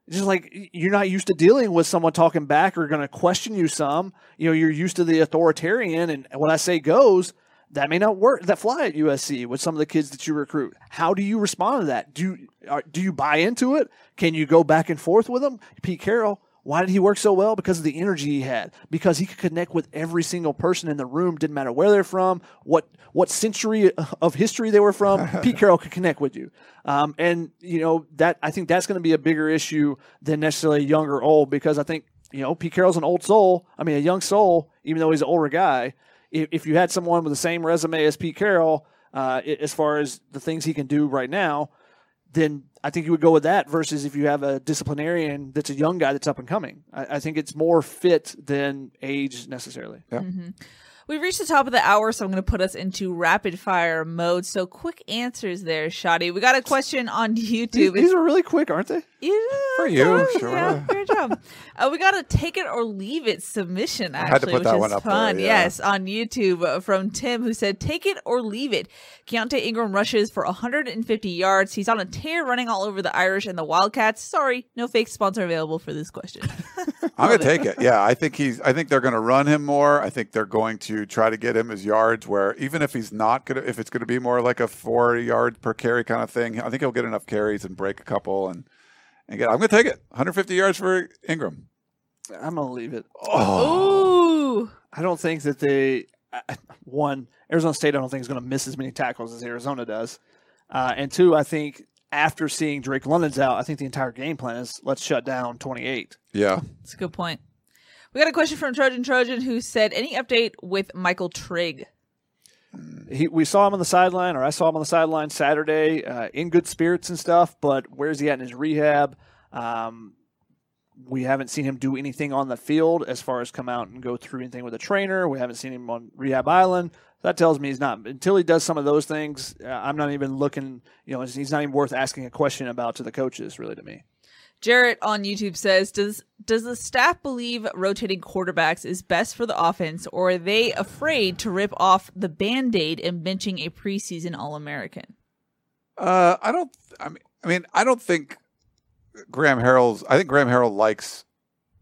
Just like you're not used to dealing with someone talking back or going to question you some. You know, you're used to the authoritarian, and what I say goes. That may not work. That fly at USC with some of the kids that you recruit. How do you respond to that? Do you, do you buy into it? Can you go back and forth with them? Pete Carroll, Why did he work so well? Because of the energy he had. Because he could connect with every single person in the room. Didn't matter where they're from, what what century of history they were from. Pete Carroll could connect with you. Um, and you know that I think that's going to be a bigger issue than necessarily young or old. Because I think you know Pete Carroll's an old soul. I mean, a young soul, even though he's an older guy. If, if you had someone with the same resume as Pete Carroll, uh, as far as the things he can do right now, then I think you would go with that versus if you have a disciplinarian that's a young guy that's up and coming. I, I think it's more fit than age necessarily. Yeah. Mm-hmm. We've reached the top of the hour, so I'm going to put us into rapid fire mode. So quick answers there, Shotty. We got a question on YouTube. These, these are really quick, aren't they? Yeah, For you, sure. Yeah, job. uh, we got a take it or leave it submission, actually, had to put which is one up there, fun. yeah. Yes, on YouTube uh, from Tim, who said, "Take it or leave it." Keaontay Ingram rushes for 150 yards. He's on a tear, running all over the Irish and the Wildcats. Sorry, no fake sponsor available for this question. I'm going to take it. Yeah, I think he's. I think they're going to run him more. I think they're going to try to get him his yards. Where even if he's not going to, if it's going to be more like a four yard per carry kind of thing, I think he'll get enough carries and break a couple and and get. I'm going to take it. 150 yards for Ingram. I'm gonna leave it. Ooh, I don't think that they one Arizona State. I don't think is going to miss as many tackles as Arizona does, uh, and two, I think after seeing Drake London's out, I think the entire game plan is let's shut down 28. Yeah, that's a good point. We got a question from Trojan Trojan who said, "Any update with Michael Trigg?" He, we saw him on the sideline, or I saw him on the sideline Saturday, uh, in good spirits and stuff. But where's he at in his rehab? Um, we haven't seen him do anything on the field as far as come out and go through anything with a trainer. We haven't seen him on rehab island. That tells me he's not until he does some of those things. Uh, I'm not even looking. You know, he's not even worth asking a question about to the coaches. Really, to me. Jarrett on YouTube says, "Does does the staff believe rotating quarterbacks is best for the offense, or are they afraid to rip off the band aid and benching a preseason All American?" uh, I don't. I mean, I mean, I don't think Graham Harrell's. I think Graham Harrell likes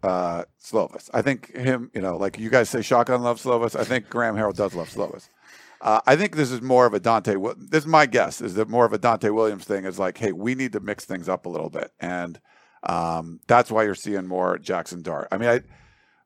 uh, Slovis. I think him. You know, like you guys say, shotgun loves Slovis. I think Graham Harrell does love Slovis. Uh, I think this is more of a Donte. This is my guess. Is that more of a Donte Williams thing? Is like, hey, we need to mix things up a little bit, and um, that's why you're seeing more Jackson Dart. I mean, I.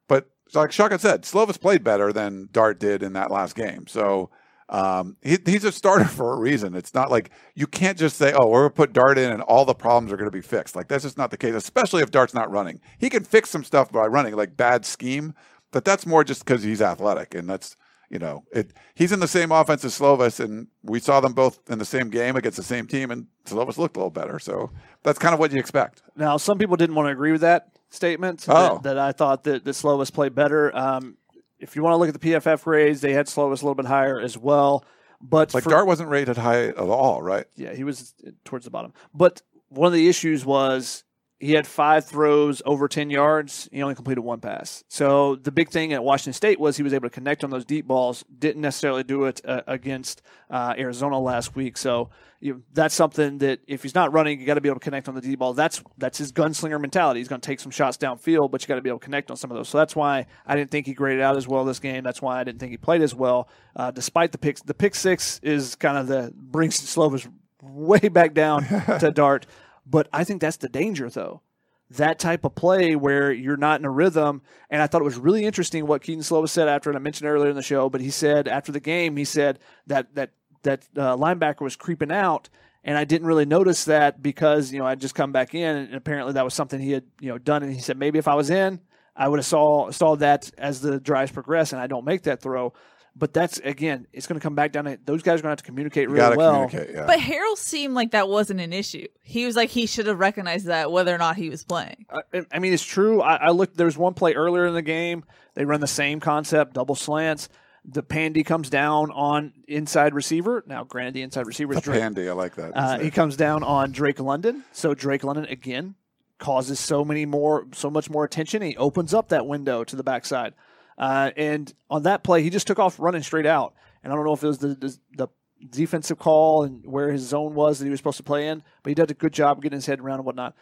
But like Shotgun said, Slovis played better than Dart did in that last game. So um, he, he's a starter for a reason. It's not like you can't just say, "Oh, we're going to put Dart in, and all the problems are going to be fixed." Like that's just not the case. Especially if Dart's not running, he can fix some stuff by running, like bad scheme. But that's more just because he's athletic, and that's you know, it. He's in the same offense as Slovis, and we saw them both in the same game against the same team, and Slovis looked a little better. So that's kind of what you expect. Now, some people didn't want to agree with that statement. Oh. That, that I thought that, that Slovis played better. Um, if you want to look at the PFF grades, they had Slovis a little bit higher as well. But Like for- Dart wasn't rated high at all, right? yeah, he was towards the bottom. But one of the issues was he had five throws over 10 yards. He only completed one pass. So the big thing at Washington State was he was able to connect on those deep balls. Didn't necessarily do it uh, against uh, Arizona last week. So you, that's something that if he's not running, you got to be able to connect on the deep ball. That's that's his gunslinger mentality. He's going to take some shots downfield, but you got to be able to connect on some of those. So that's why I didn't think he graded out as well this game. That's why I didn't think he played as well, uh, despite the picks. The pick six is kind of the brings Slovis way back down to Dart. But I think that's the danger, though. That type of play where you're not in a rhythm. And I thought it was really interesting what Kedon Slovis said after, and I mentioned earlier in the show, but he said after the game, he said that that that uh, linebacker was creeping out. And I didn't really notice that because, you know, I'd just come back in and apparently that was something he had, you know, done. And he said, maybe if I was in, I would have saw saw that as the drives progress and I don't make that throw. But that's again, it's going to come back down to those guys are going to have to communicate You really well. communicate. Yeah. But Harrell seemed like that wasn't an issue. He was like he should have recognized that whether or not he was playing. I, I mean, it's true. I, I looked. There was one play earlier in the game. They run the same concept, double slants. The pandy comes down on inside receiver. Now, granted, the inside receiver is a Drake. pandy. I like that. Uh, he comes down on Drake London. So Drake London again causes so many more, so much more attention. He opens up that window to the backside, uh, and on that play, he just took off running straight out. And I don't know if it was the, the the defensive call and where his zone was that he was supposed to play in, but he did a good job getting his head around and whatnot.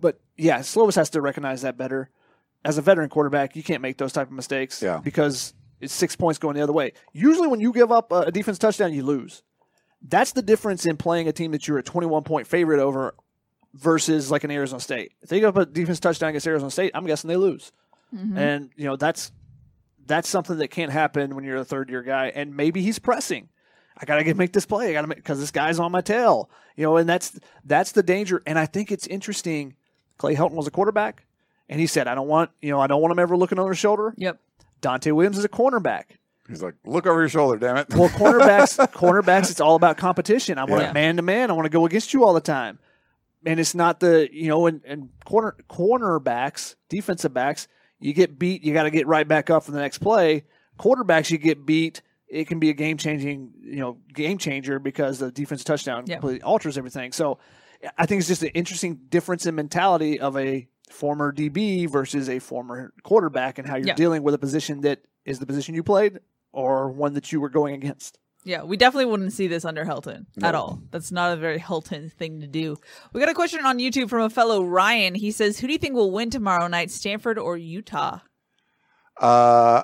But yeah, Slovis has to recognize that better. As a veteran quarterback, you can't make those type of mistakes Yeah. because it's six points going the other way. Usually, when you give up a a defense touchdown, you lose. That's the difference in playing a team that you're a 21 point favorite over versus like an Arizona State. If they go up a defense touchdown against Arizona State, I'm guessing they lose. And you know that's that's something that can't happen when you're a third year guy. And maybe he's pressing. I gotta get make this play. I gotta make because this guy's on my tail. You know, and that's that's the danger. And I think it's interesting. Clay Helton was a quarterback, and he said, "I don't want you know I don't want him ever looking over his shoulder." Yep. Donte Williams is a cornerback. He's like, look over your shoulder, damn it. Well, cornerbacks, cornerbacks, it's all about competition. I want Yeah. it man to man. I want to go against you all the time. And it's not the you know, and, and corner cornerbacks, defensive backs, you get beat, you got to get right back up for the next play. Quarterbacks, you get beat. It can be a game changing, you know, game changer because the defensive touchdown Yeah. completely alters everything. So, I think it's just an interesting difference in mentality of a former DB versus a former quarterback and how you're Yeah. dealing with a position that is the position you played or one that you were going against. Yeah, we definitely wouldn't see this under Helton at all. That's not a very Helton thing to do. We got a question on YouTube from a fellow Ryan. He says, "Who do you think will win tomorrow night, Stanford or Utah?" Uh,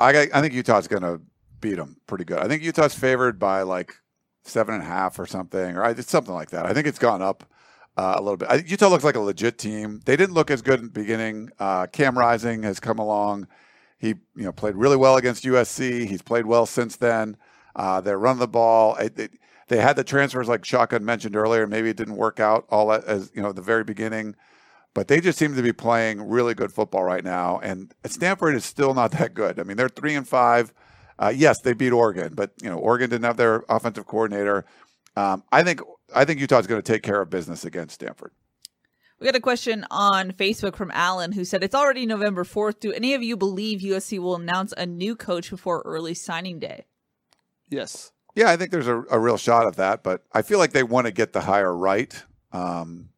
I got- I think Utah's going to beat them pretty good. I think Utah's favored by like seven and a half or something, or I- it's something like that. I think it's gone up uh, a little bit. I, Utah looks like a legit team. They didn't look as good in the beginning. Uh, Cam Rising has come along. He you know played really well against USC. He's played well since then. Uh, they run the ball. I, they, they had the transfers like Shotgun mentioned earlier. Maybe it didn't work out all as you know the very beginning but they just seem to be playing really good football right now. And Stanford is still not that good. I mean, they're three and five. Uh, yes, they beat Oregon, but you know, Oregon didn't have their offensive coordinator. Um, I think I think Utah's going to take care of business against Stanford. We got a question on Facebook from Alan who said, "It's already November fourth. Do any of you believe USC will announce a new coach before early signing day?" Yes. Yeah, I think there's a, a real shot of that, but I feel like they want to get the hire right. Um,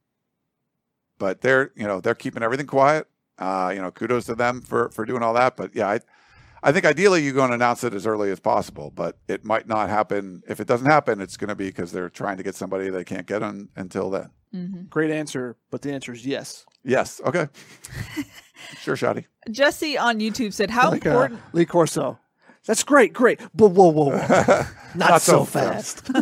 but they're you know they're keeping everything quiet. Uh, you know, kudos to them for for doing all that. But yeah, I I think ideally you're going to announce it as early as possible, but it might not happen. If it doesn't happen, it's going to be because they're trying to get somebody they can't get on until then. hmm Great answer, but the answer is yes. Yes. Okay. sure, Shotty. Jesse on YouTube said, "How Like uh, important?" Lee Corso. That's great, great. But whoa, whoa, whoa. Not, so, so fast.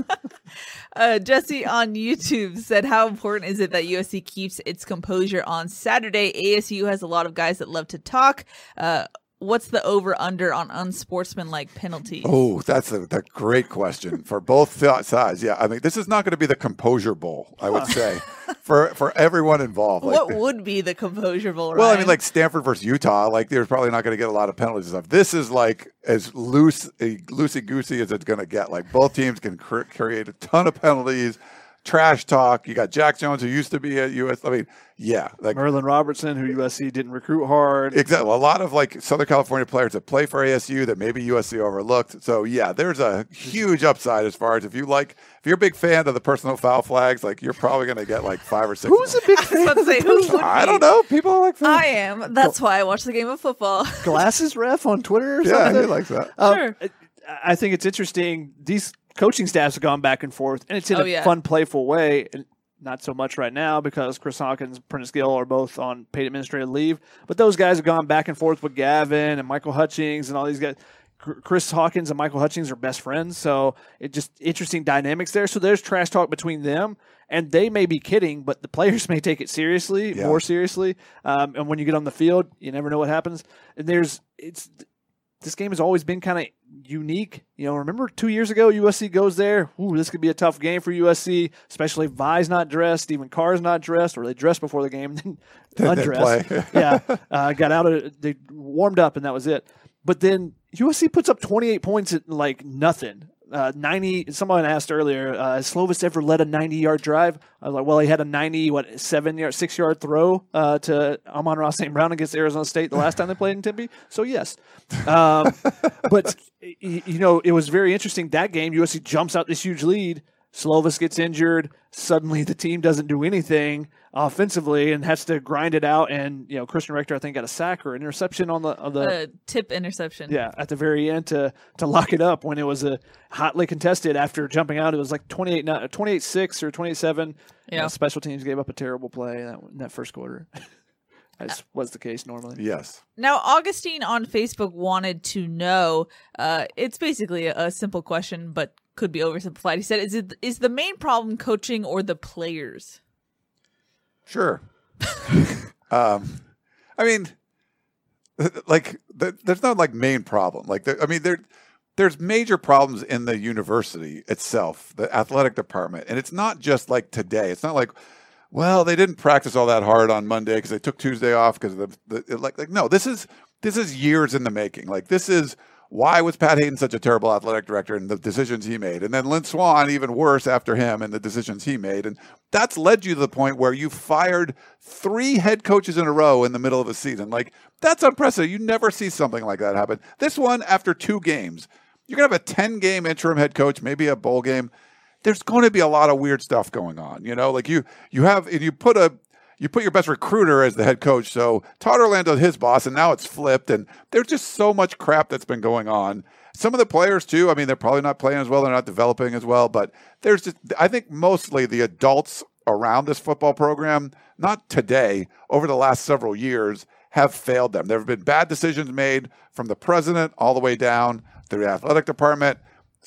Uh, Jesse on YouTube said, "How important is it that USC keeps its composure on Saturday? ASU has a lot of guys that love to talk. Uh, what's the over under on unsportsmanlike penalties?" Oh, that's a, that great question for both sides. Yeah, I mean, this is not going to be the Composure Bowl, I would say, for for everyone involved. Like, what would be the composure bowl? well, I mean, like Stanford versus Utah, like they're probably not going to get a lot of penalties and stuff. This is like as loose, loosey goosey as it's going to get. Like both teams can cr- create a ton of penalties, trash talk. You got Jack Jones, who used to be at US. I mean, yeah, like Merlin Robertson, who USC didn't recruit hard. Exactly. A lot of like Southern California players that play for ASU that maybe USC overlooked. So yeah, there's a huge upside as far as if you like, if you're a big fan of the personal foul flags, like you're probably going to get like five or six. Who's a of big I fan? about to say, who I don't know. People like that. I am. That's why I watch the game of football. Glasses ref on Twitter or yeah, something? he likes that. Um, Sure. I- I think it's interesting. These coaching staffs have gone back and forth, and it's in Oh, a yeah. fun, playful way. And not so much right now because Chris Hawkins, and Prentice Gill are both on paid administrative leave. But those guys have gone back and forth with Gavin and Michael Hutchings and all these guys. Chris Hawkins and Michael Hutchings are best friends, so it just interesting dynamics there. So there's trash talk between them, and they may be kidding, but the players may take it seriously, Yeah. more seriously. Um, and when you get on the field, you never know what happens. And there's it's this game has always been kind of unique. You know, remember two years ago, USC goes there. Ooh, this could be a tough game for USC, especially if Vi's not dressed, even Carr's not dressed, or they dressed before the game, then Then undressed. yeah, uh, got out of they warmed up, and that was it. But then USC puts up 28 points at like nothing. Uh, 90. Someone asked earlier, uh, has Slovis ever led a 90 yard drive? I was like, well, he had a 90, what, seven yard, six yard throw uh, to Amon-Ra St. Brown against Arizona State the last time they played in Tempe. So, yes. Um, but, you know, it was very interesting. That game, USC jumps out this huge lead. Slovis gets injured. Suddenly, the team doesn't do anything offensively and has to grind it out. And you know, Christian Rector, I think, got a sack or an interception on the on the Uh, tip interception. yeah, at the very end to to lock it up when it was a hotly contested after jumping out. It was like 28 28-6 or 27. Yeah. Uh, special teams gave up a terrible play in that, in that first quarter. As was the case normally. Yes. Now, Augustine on Facebook wanted to know. Uh, it's basically a, a simple question, but could be oversimplified. He said, "Is it is the main problem coaching or the players?" Sure. um, I mean, like, there's no like main problem. Like, I mean, there, there's major problems in the university itself, the athletic department, and it's not just like today. It's not like, well, they didn't practice all that hard on Monday because they took Tuesday off because of the, the like, like, no, this is this is years in the making. Like, this is why was Pat Haden such a terrible athletic director and the decisions he made? And then Lynn Swann, even worse after him and the decisions he made. And that's led you to the point where you fired three head coaches in a row in the middle of a season. Like, that's unprecedented. You never see something like that happen. This one, after two games, you're going to have a 10 game interim head coach, maybe a bowl game. There's going to be a lot of weird stuff going on. You know, like you, you have, and you put a, you put your best recruiter as the head coach. So Todd Orlando's his boss, and now it's flipped. And there's just so much crap that's been going on. Some of the players too. I mean, they're probably not playing as well. They're not developing as well. But there's just, I think mostly the adults around this football program, not today, over the last several years, have failed them. There have been bad decisions made from the president all the way down through the athletic department.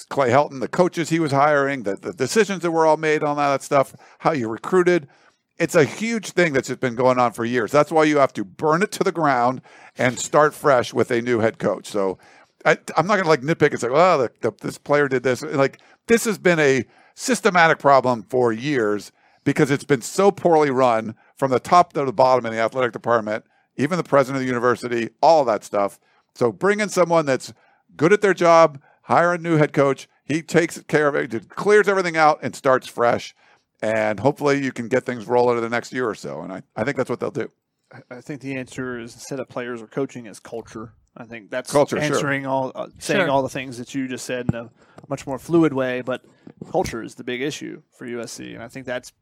Clay Helton, the coaches he was hiring, the, the decisions that were all made on all that stuff, how you recruited it's a huge thing that's been going on for years. That's why you have to burn it to the ground and start fresh with a new head coach. So I, am not going to like nitpick and say, well, the, the, this player did this. Like this has been a systematic problem for years because it's been so poorly run from the top to the bottom in the athletic department, even the president of the university, all that stuff. So bring in someone that's good at their job, hire a new head coach. He takes care of it, clears everything out, and starts fresh and hopefully you can get things rolling in the next year or so. And I, I think that's what they'll do. I think the answer is instead of players or coaching is culture. I think that's culture, answering sure. all, uh, saying Sure. all the things that you just said in a much more fluid way. But culture is the big issue for USC, and I think that's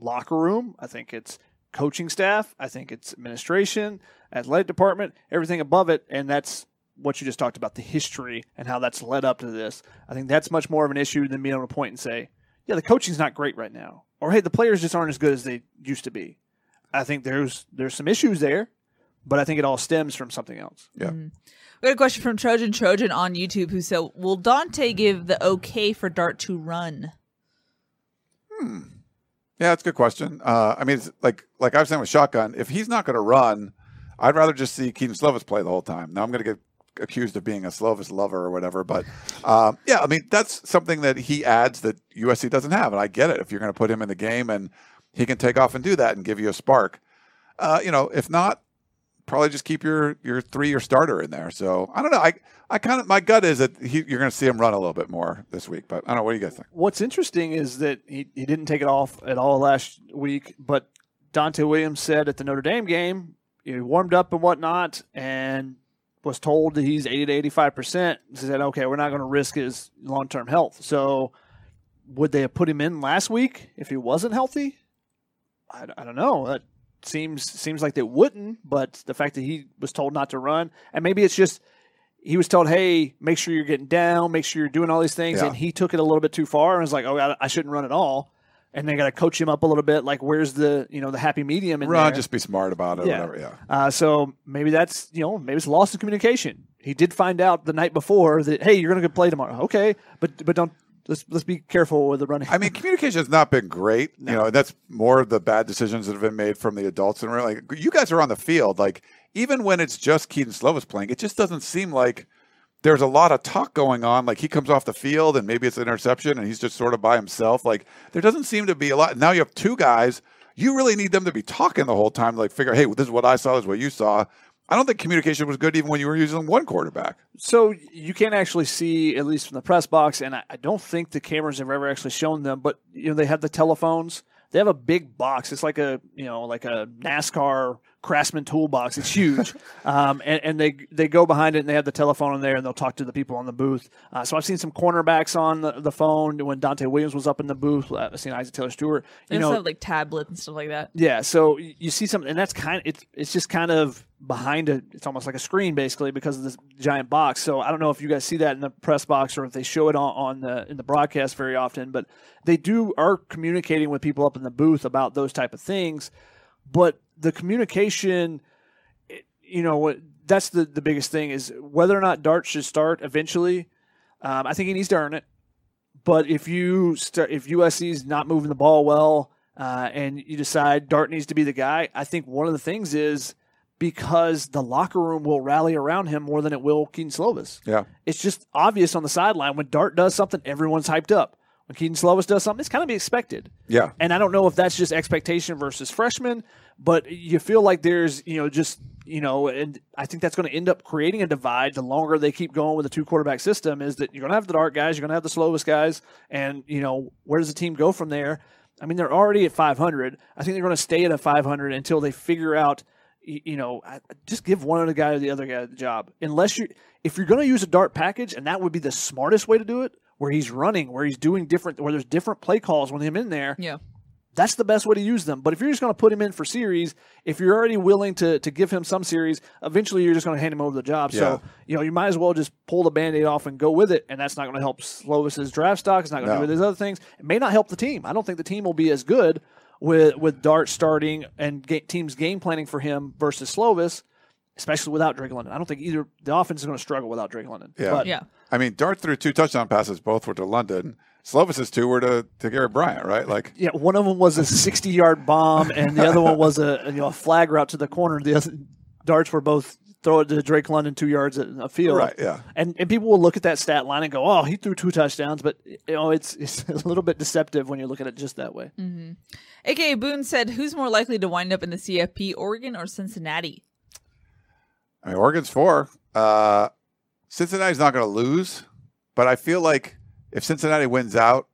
locker room. I think it's coaching staff. I think it's administration, athletic department, everything above it, and that's what you just talked about the history and how that's led up to this. I think that's much more of an issue than being able to point and say, yeah, the coaching's not great right now, or hey, the players just aren't as good as they used to be. I think there's there's some issues there, but I think it all stems from something else. Yeah. We got a question from Trojan Trojan on YouTube who said, "Will Donte give the okay for Dart to run?" Hmm. Yeah, that's a good question. Uh, I mean, it's like like I was saying with shotgun, if he's not going to run, I'd rather just see Kedon Slovis play the whole time. Now I'm going to get accused of being a Slovis lover or whatever, but um, yeah, I mean that's something that he adds that USC doesn't have, and I get it. If you're going to put him in the game and he can take off and do that and give you a spark, uh, you know, if not, probably just keep your your three year starter in there. So I don't know. I I kind of my gut is that he, you're going to see him run a little bit more this week, but I don't know. What do you guys think? What's interesting is that he, he didn't take it off at all last week, but Donte Williams said at the Notre Dame game, he warmed up and whatnot, and was told that he's 80 to 85 percent. He said, "Okay, we're not going to risk his long term health." So, would they have put him in last week if he wasn't healthy? I, I don't know. That seems seems like they wouldn't, but the fact that he was told not to run, and maybe it's just he was told, "Hey, make sure you're getting down, make sure you're doing all these things," Yeah. and he took it a little bit too far and was like, "Oh, I, I shouldn't run at all." And they got to coach him up a little bit. Like, where's the you know the happy medium in Run, there? just be smart about it, Yeah. whatever. Yeah. Uh, so maybe that's you know maybe it's lost in communication. He did find out the night before that hey, you're going to play tomorrow. Okay, but but don't let's let's be careful with the running. I mean, communication has not been great. You know, that's more of the bad decisions that have been made from the adults. And we're like, you guys are on the field. Like, even when it's just Kedon Slovis playing, it just doesn't seem like there's a lot of talk going on. Like, he comes off the field and maybe it's an interception and he's just sort of by himself. Like, there doesn't seem to be a lot. Now you have two guys. You really need them to be talking the whole time, like, figure, hey, this is what I saw, this is what you saw. I don't think communication was good even when you were using one quarterback. So you can't actually see, at least from the press box, and I, I don't think the cameras have ever actually shown them, but you know they have the telephones. They have a big box. It's like a you know like a NASCAR Craftsman toolbox. It's huge, um, and, and they they go behind it and they have the telephone in there and they'll talk to the people on the booth. Uh, so I've seen some cornerbacks on the, the phone when Donte Williams was up in the booth. Uh, I've seen Isaac Taylor-Stuart. You know, like tablets and stuff like that. yeah, so you see something, and that's kind of it's it's just kind of behind a it's almost like a screen basically because of this giant box. So I don't know if you guys see that in the press box or if they show it on, on the in the broadcast very often, but they do are communicating with people up in the booth about those type of things. But the communication, you know, what that's the the biggest thing is whether or not Dart should start eventually. Um, I think he needs to earn it. But if you start, if USC is not moving the ball well, uh, and you decide Dart needs to be the guy, I think one of the things is because the locker room will rally around him more than it will Kedon Slovis. Yeah. It's just obvious on the sideline when Dart does something, everyone's hyped up. When Kedon Slovis does something, it's kind of be expected. Yeah. And I don't know if that's just expectation versus freshman, but you feel like there's, you know, just, you know, and I think that's going to end up creating a divide the longer they keep going with a two quarterback system is that you're going to have the Dart guys, you're going to have the Slovis guys, and, you know, where does the team go from there? I mean, they're already at 500. I think they're going to stay at a 500 until they figure out, you know, just give one of the guy or the other guy the job. Unless you, if you're going to use a dart package, and that would be the smartest way to do it, where he's running, where he's doing different, where there's different play calls with him in there. Yeah. That's the best way to use them. But if you're just going to put him in for series, if you're already willing to to give him some series, eventually you're just going to hand him over the job. Yeah. So you know you might as well just pull the band-aid off and go with it. And that's not going to help Slovis's draft stock. It's not going to No. do with his other things. It may not help the team. I don't think the team will be as good with with Dart starting and ga- teams game planning for him versus Slovis, especially without Drake London. I don't think either the offense is going to struggle without Drake London. Yeah. But Yeah. I mean, Dart threw two touchdown passes. Both were to London. Slovis's two were to, to Gary Bryant, right? Like, Yeah, one of them was a 60 yard bomb, and the other one was a you know a flag route to the corner. The other darts were both throw it to Drake London two yards at a field. right, yeah. And and people will look at that stat line and go, "Oh, he threw two touchdowns," but you know it's it's a little bit deceptive when you look at it just that way. AKA Boone said, "Who's more likely to wind up in the CFP, Oregon or Cincinnati?" I mean, Oregon's four. Uh, Cincinnati's not going to lose, but I feel like if Cincinnati wins out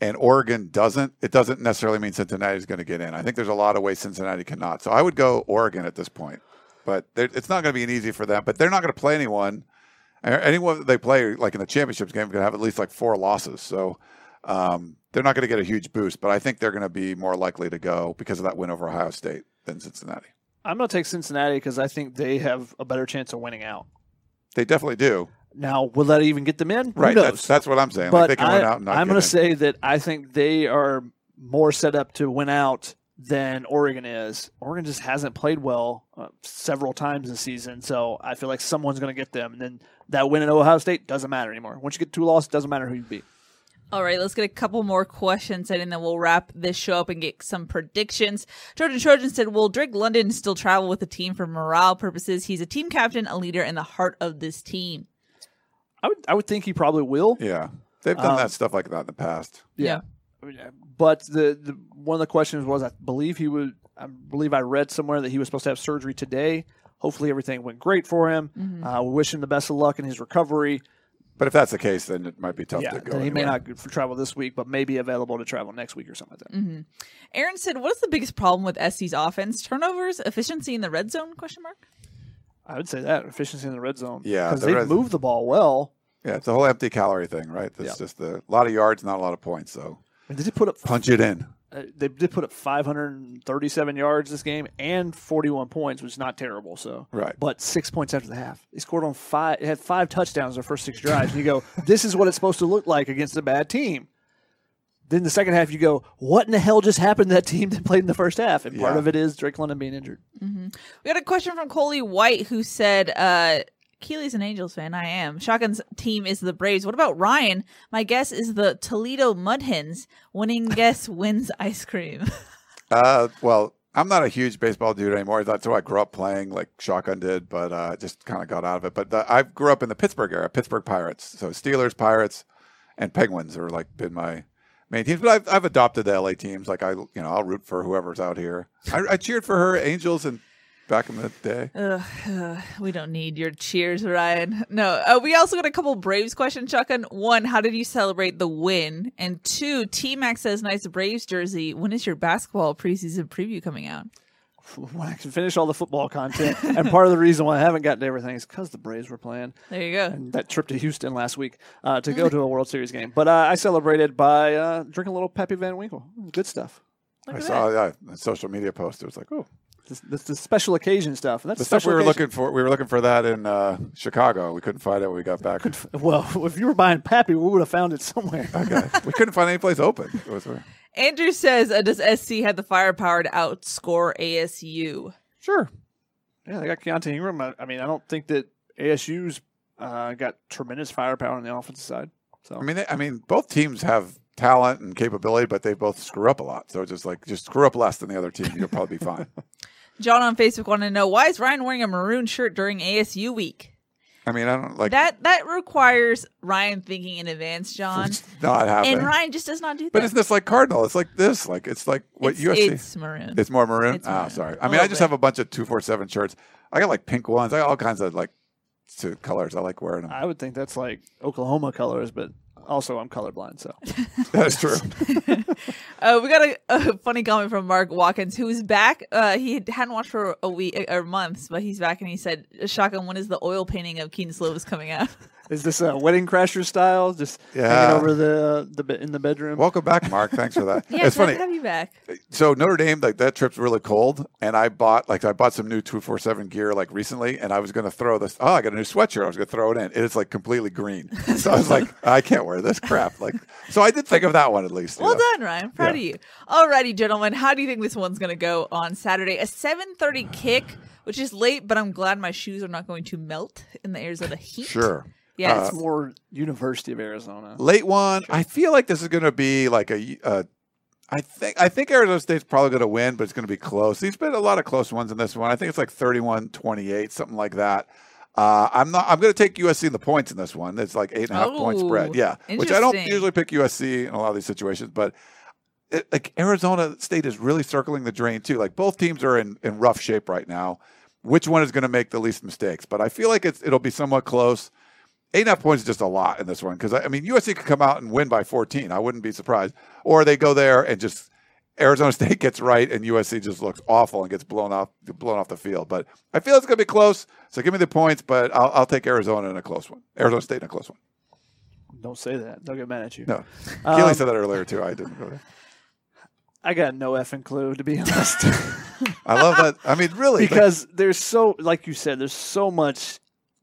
and Oregon doesn't, it doesn't necessarily mean Cincinnati is going to get in. I think there's a lot of ways Cincinnati cannot. So I would go Oregon at this point, but it's not going to be an easy for them. But they're not going to play anyone. Anyone that they play, like in the championships game, going to have at least like four losses. So um, they're not going to get a huge boost. But I think they're going to be more likely to go because of that win over Ohio State than Cincinnati. I'm going to take Cincinnati because I think they have a better chance of winning out. They definitely do. Now, will that even get them in? Who Right. knows? That's, that's what I'm saying. but like they can I, out and not I'm going to say that I think they are more set up to win out than Oregon is. Oregon just hasn't played well uh, several times this season, so I feel like someone's going to get them. And then that win at Ohio State doesn't matter anymore. Once you get two losses, it doesn't matter who you beat. All right, let's get a couple more questions in, and then we'll wrap this show up and get some predictions. Trojan Trojan said, "Will Drake London still travel with the team for morale purposes? He's a team captain, a leader, and the heart of this team." I would I would think he probably will. Yeah. They've done Um, that stuff like that in the past. Yeah. I mean, But the, the one of the questions was I believe he would I believe I read somewhere that he was supposed to have surgery today. Hopefully everything went great for him. Uh, we wish him the best of luck in his recovery. But if that's the case, then it might be tough yeah, to go. then he may not go for travel this week, but may be available to travel next week or something like that. Aaron said, "What is the biggest problem with SC's offense? Turnovers, efficiency in the red zone?" Question mark. I would say that efficiency in the red zone. Yeah, because the they red- move the ball well. Yeah, it's a whole empty calorie thing, right? It's Yeah. just a lot of yards, not a lot of points. So And they put up punch it in. uh, they did put up 537 yards this game and 41 points, which is not terrible. So Right. but six points after the half. They scored on five. It had five touchdowns their first six drives. And you go, this is what it's supposed to look like against a bad team. Then the second half, you go, what in the hell just happened to that team that played in the first half? And part of it is Drake London being injured. We got a question from Coley White who said, uh, Keely's an Angels fan. I am. Shotgun's team is the Braves. What about Ryan? My guess is the Toledo Mud Hens. Winning guess wins ice cream. Uh, well, I'm not a huge baseball dude anymore. That's what I grew up playing, like Shotgun did, but uh, just kind of got out of it. But the, I grew up in the Pittsburgh era, Pittsburgh Pirates. So Steelers, Pirates, and Penguins are like been my main teams. But I've, I've adopted the LA teams. Like I, you know, I'll root for whoever's out here. I, I cheered for her Angels and back in the day. Ugh, ugh, we don't need your cheers, Ryan. No, uh, we also got a couple Braves questions, Shotgun. One, how did you celebrate the win? And two, T Max says, nice Braves jersey. When is your basketball preseason preview coming out? When I can finish all the football content. and part of the reason why I haven't gotten to everything is because the Braves were playing. There you go. and that trip to Houston last week uh, to go to a World Series game. But uh, I celebrated by uh, drinking a little Pappy Van Winkle. Good stuff. Look I at saw that. yeah, a social media post. It was like, oh, This, this, the special occasion stuff. That's the stuff we were occasion. looking for. We were looking for that in uh, Chicago. We couldn't find it when we got back. Well, if you were buying Pappy, we would have found it somewhere. okay, we couldn't find any place open. Was, Andrew says, uh, does SC have the firepower to outscore ASU? Sure. Yeah, they got Keaontay Ingram. I, I mean, I don't think that ASU's uh, got tremendous firepower on the offensive side. So I mean, they, I mean, both teams have talent and capability, but they both screw up a lot. So just like just screw up less than the other team, you'll probably be fine. John on Facebook wanted to know why is Ryan wearing a maroon shirt during ASU week? I mean, I don't like That that requires Ryan thinking in advance, John. it's not happening. And Ryan just does not do that. but isn't this like Cardinal? It's like this. Like it's like what it's, USC. It's maroon. It's more maroon. It's Ah, maroon. sorry. I mean, I just bit. have a bunch of two four seven shirts. I got like pink ones. I got all kinds of like two colors. I like wearing them. I would think that's like Oklahoma colors, but also I'm colorblind, so that is true. Uh, we got a, a funny comment from Mark Watkins, who's back. Uh, he hadn't watched for a week or months, but he's back and he said, "Shotgun, when is the oil painting of Keenan Slovis coming out?" Is this a wedding crasher style? Just Yeah. hanging over the uh, the be- in the bedroom. Welcome back, Mark. Thanks for that. yeah, it's funny. to have you back. so Notre Dame, like that trip's really cold, and I bought like I bought some new two four seven gear like recently, and I was going to throw this. Oh, I got a new sweatshirt. I was going to throw it in. It's like completely green. So I was like, I can't wear this crap. Like, so I did think of that one at least. Well know. done, Ryan. Proud of you. Alrighty, gentlemen. How do you think this one's going to go on Saturday? A 7:30 kick, which is late, but I'm glad my shoes are not going to melt in the Arizona heat. Sure. Yes. It's more University of Arizona. Late one. I feel like this is going to be like a. Uh, I think I think Arizona State's probably going to win, but it's going to be close. There's been a lot of close ones in this one. I think it's like 31-28, something like that. Uh, I'm not. I'm going to take USC in the points in this one. It's like eight and a half point Oh, spread. Yeah, which I don't usually pick USC in a lot of these situations, but it, like Arizona State is really circling the drain too. Like both teams are in in rough shape right now. Which one is going to make the least mistakes? But I feel like it's it'll be somewhat close. Eight and a half points is just a lot in this one because I, I mean USC could come out and win by 14. I wouldn't be surprised. Or they go there and just Arizona State gets right and USC just looks awful and gets blown off blown off the field. But I feel it's going to be close. So give me the points, but I'll, I'll take Arizona in a close one. Arizona State in a close one. Don't say that. They'll get mad at you. No, Um, Keely said that earlier too. I didn't go there. I got no effing clue to be honest. I love that. I mean, really, like- because there's so, like you said, there's so much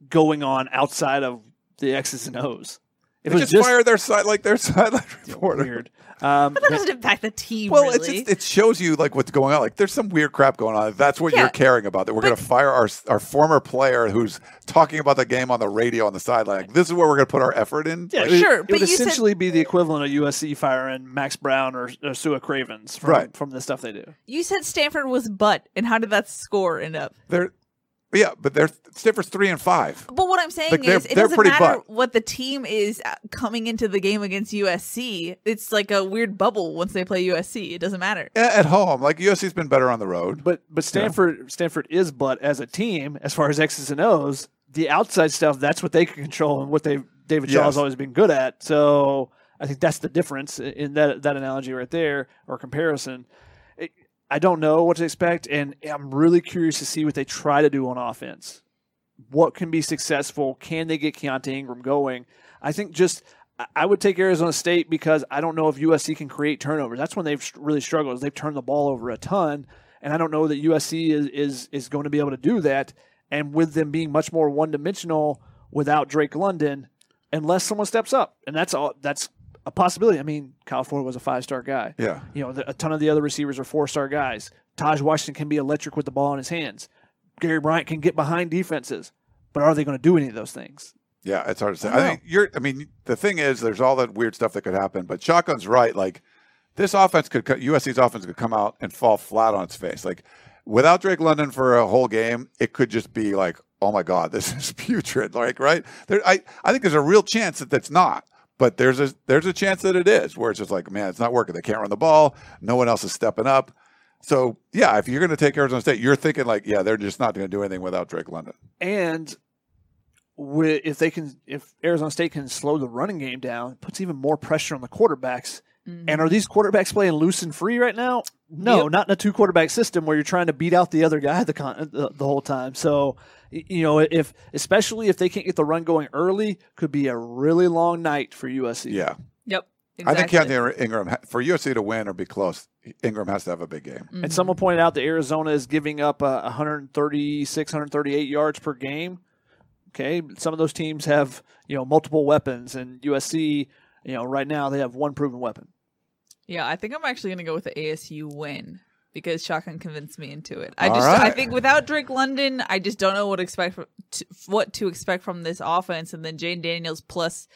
going on outside of the X's and O's. If they just, fired their side like their sideline reporter. weird. Um, But that doesn't impact the team. Well, really. it's just, it shows you like what's going on. Like there's some weird crap going on. That's what Yeah. you're caring about. That we're going to fire our our former player who's talking about the game on the radio on the sideline. Like, this is where we're going to put our effort in. yeah, Like, Sure, it but would you said- essentially be the equivalent of USC firing Max Brown or, or Sua Cravens from, Right. from the stuff they do. you said Stanford was butt, and how did that score end up? they're yeah, but they're Stanford's three and five. But what I'm saying Like, is, it doesn't pretty matter butt. what the team is uh, coming into the game against USC. It's like a weird bubble once they play USC. It doesn't matter. A- At home, like USC's been better on the road. But but Stanford Stanford is but as a team as far as X's and O's, the outside stuff that's what they can control and what they David Shaw's Yes. always been good at. So I think that's the difference in that that analogy right there or comparison. I don't know what to expect, and I'm really curious to see what they try to do on offense. What can be successful? Can they get Keaontay Ingram going? I think just I- would take Arizona State because I don't know if USC can create turnovers. That's when they've really struggled. They've turned the ball over a ton, and I don't know that USC is is is going to be able to do that. And with them being much more one dimensional without Drake London, unless someone steps up, and that's all. That's a possibility. I mean, Kyle Ford was a five star guy. Yeah, You know, the, a ton of the other receivers are four star guys. Tahj Washington can be electric with the ball in his hands. Gary Bryant can get behind defenses, but are they going to do any of those things? yeah, it's hard to say. I I, think you're. I mean, the thing is, there's all that weird stuff that could happen. But Shotgun's right. Like this offense could co- USC's offense could come out and fall flat on its face. Like without Drake London for a whole game, it could just be like, oh my god, this is putrid. Like right there, I I think there's a real chance that that's not. But there's a there's a chance that it is, where it's just like, man, it's not working. They can't run the ball. No one else is stepping up. So yeah, if you're going to take Arizona State, you're thinking like, yeah, they're just not going to do anything without Drake London. And if they can, if Arizona State can slow the running game down, it puts even more pressure on the quarterbacks. And mm-hmm. are these quarterbacks playing loose and free right now? No, Yep. not in a two quarterback system where you're trying to beat out the other guy the, con- the the whole time. So y- you know, if especially if they can't get the run going early, could be a really long night for USC. Yeah, Yep. I think exactly. Keaontay Ingram for USC to win or be close. Ingram has to have a big game. Mm-hmm. And someone pointed out that Arizona is giving up uh, 136, 138 yards per game. Okay, some of those teams have you know multiple weapons, and USC, you know, right now they have one proven weapon. Yeah, I think I'm actually going to go with the ASU win because Shotgun convinced me into it. I All just, I think without Drake London, I just don't know what expect from, to, what to expect from this offense. And then Jayden Daniels plus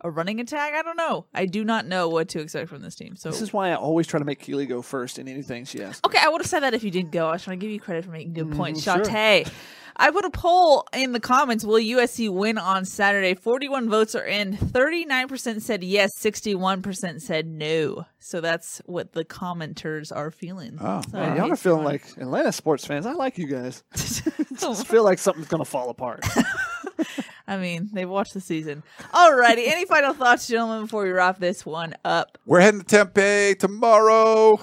a running attack. I don't know. I do not know what to expect from this team. So This is why I always try to make Keely go first in anything she asks. Okay, I would have said that if you didn't go. I was trying to give you credit for making good points. Mm, sure. Shante. I put a poll in the comments. Will USC win on Saturday? 41 votes are in. 39% said yes, 61% said no. So that's what the commenters are feeling. Oh, So Man, y'all are feeling like Atlanta sports fans. I like you guys. Just feel like something's gonna fall apart. I mean, they've watched the season. Alrighty. Any final thoughts, gentlemen, before we wrap this one up? We're heading to Tempe tomorrow.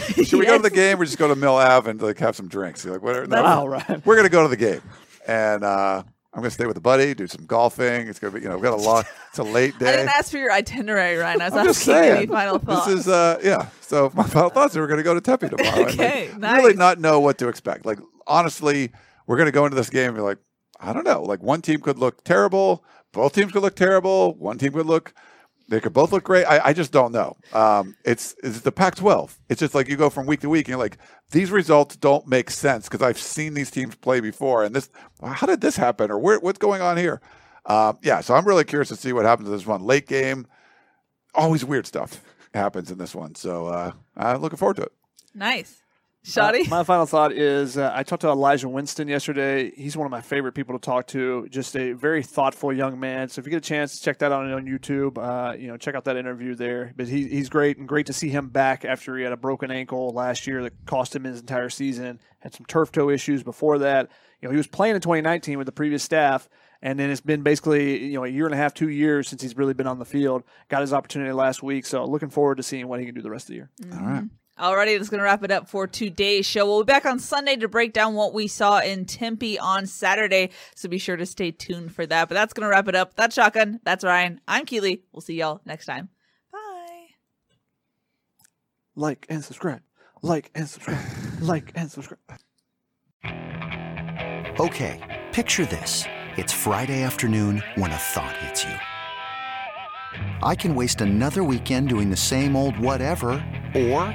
Should we go to the game or just go to Mill Ave and like have some drinks? You're like, whatever. No, wow, we're gonna go to the game, and uh, I'm gonna stay with a buddy, do some golfing. It's gonna be, you know, we've got a long, it's a late day. I didn't ask for your itinerary, Ryan. I was I'm just asking any final thoughts. This is, uh, yeah. So my final thoughts are we're gonna go to Tempe tomorrow. and, like, Okay, Really not know what to expect. Like honestly, we're gonna go into this game and be like, I don't know. Like one team could look terrible, both teams could look terrible. One team could look. They could both look great. I, I just don't know. Um, it's it's the Pac-12. It's just like you go from week to week, and you're like, these results don't make sense because I've seen these teams play before, and this, how did this happen, or where, what's going on here? Um, yeah, so I'm really curious to see what happens in this one. Late game, always weird stuff happens in this one, so uh, I'm looking forward to it. nice. Uh, my final thought is uh, I talked to Elijah Winston yesterday. He's one of my favorite people to talk to. Just a very thoughtful young man. So if you get a chance, check that out on YouTube. Uh, you know, check out that interview there. But he, he's great and great to see him back after he had a broken ankle last year that cost him his entire season. Had some turf toe issues before that. You know, he was playing in 2019 with the previous staff. And then it's been basically you know a year and a half, two years since he's really been on the field. Got his opportunity last week, so looking forward to seeing what he can do the rest of the year. All right. Alrighty, that's going to wrap it up for today's show. We'll be back on Sunday to break down what we saw in Tempe on Saturday. So be sure to stay tuned for that. But that's going to wrap it up. That's Shotgun. That's Ryan. I'm Keely. We'll see y'all next time. Bye. Like and subscribe. Like and subscribe. like and subscribe. Okay, picture this. It's Friday afternoon when a thought hits you. I can waste another weekend doing the same old whatever, or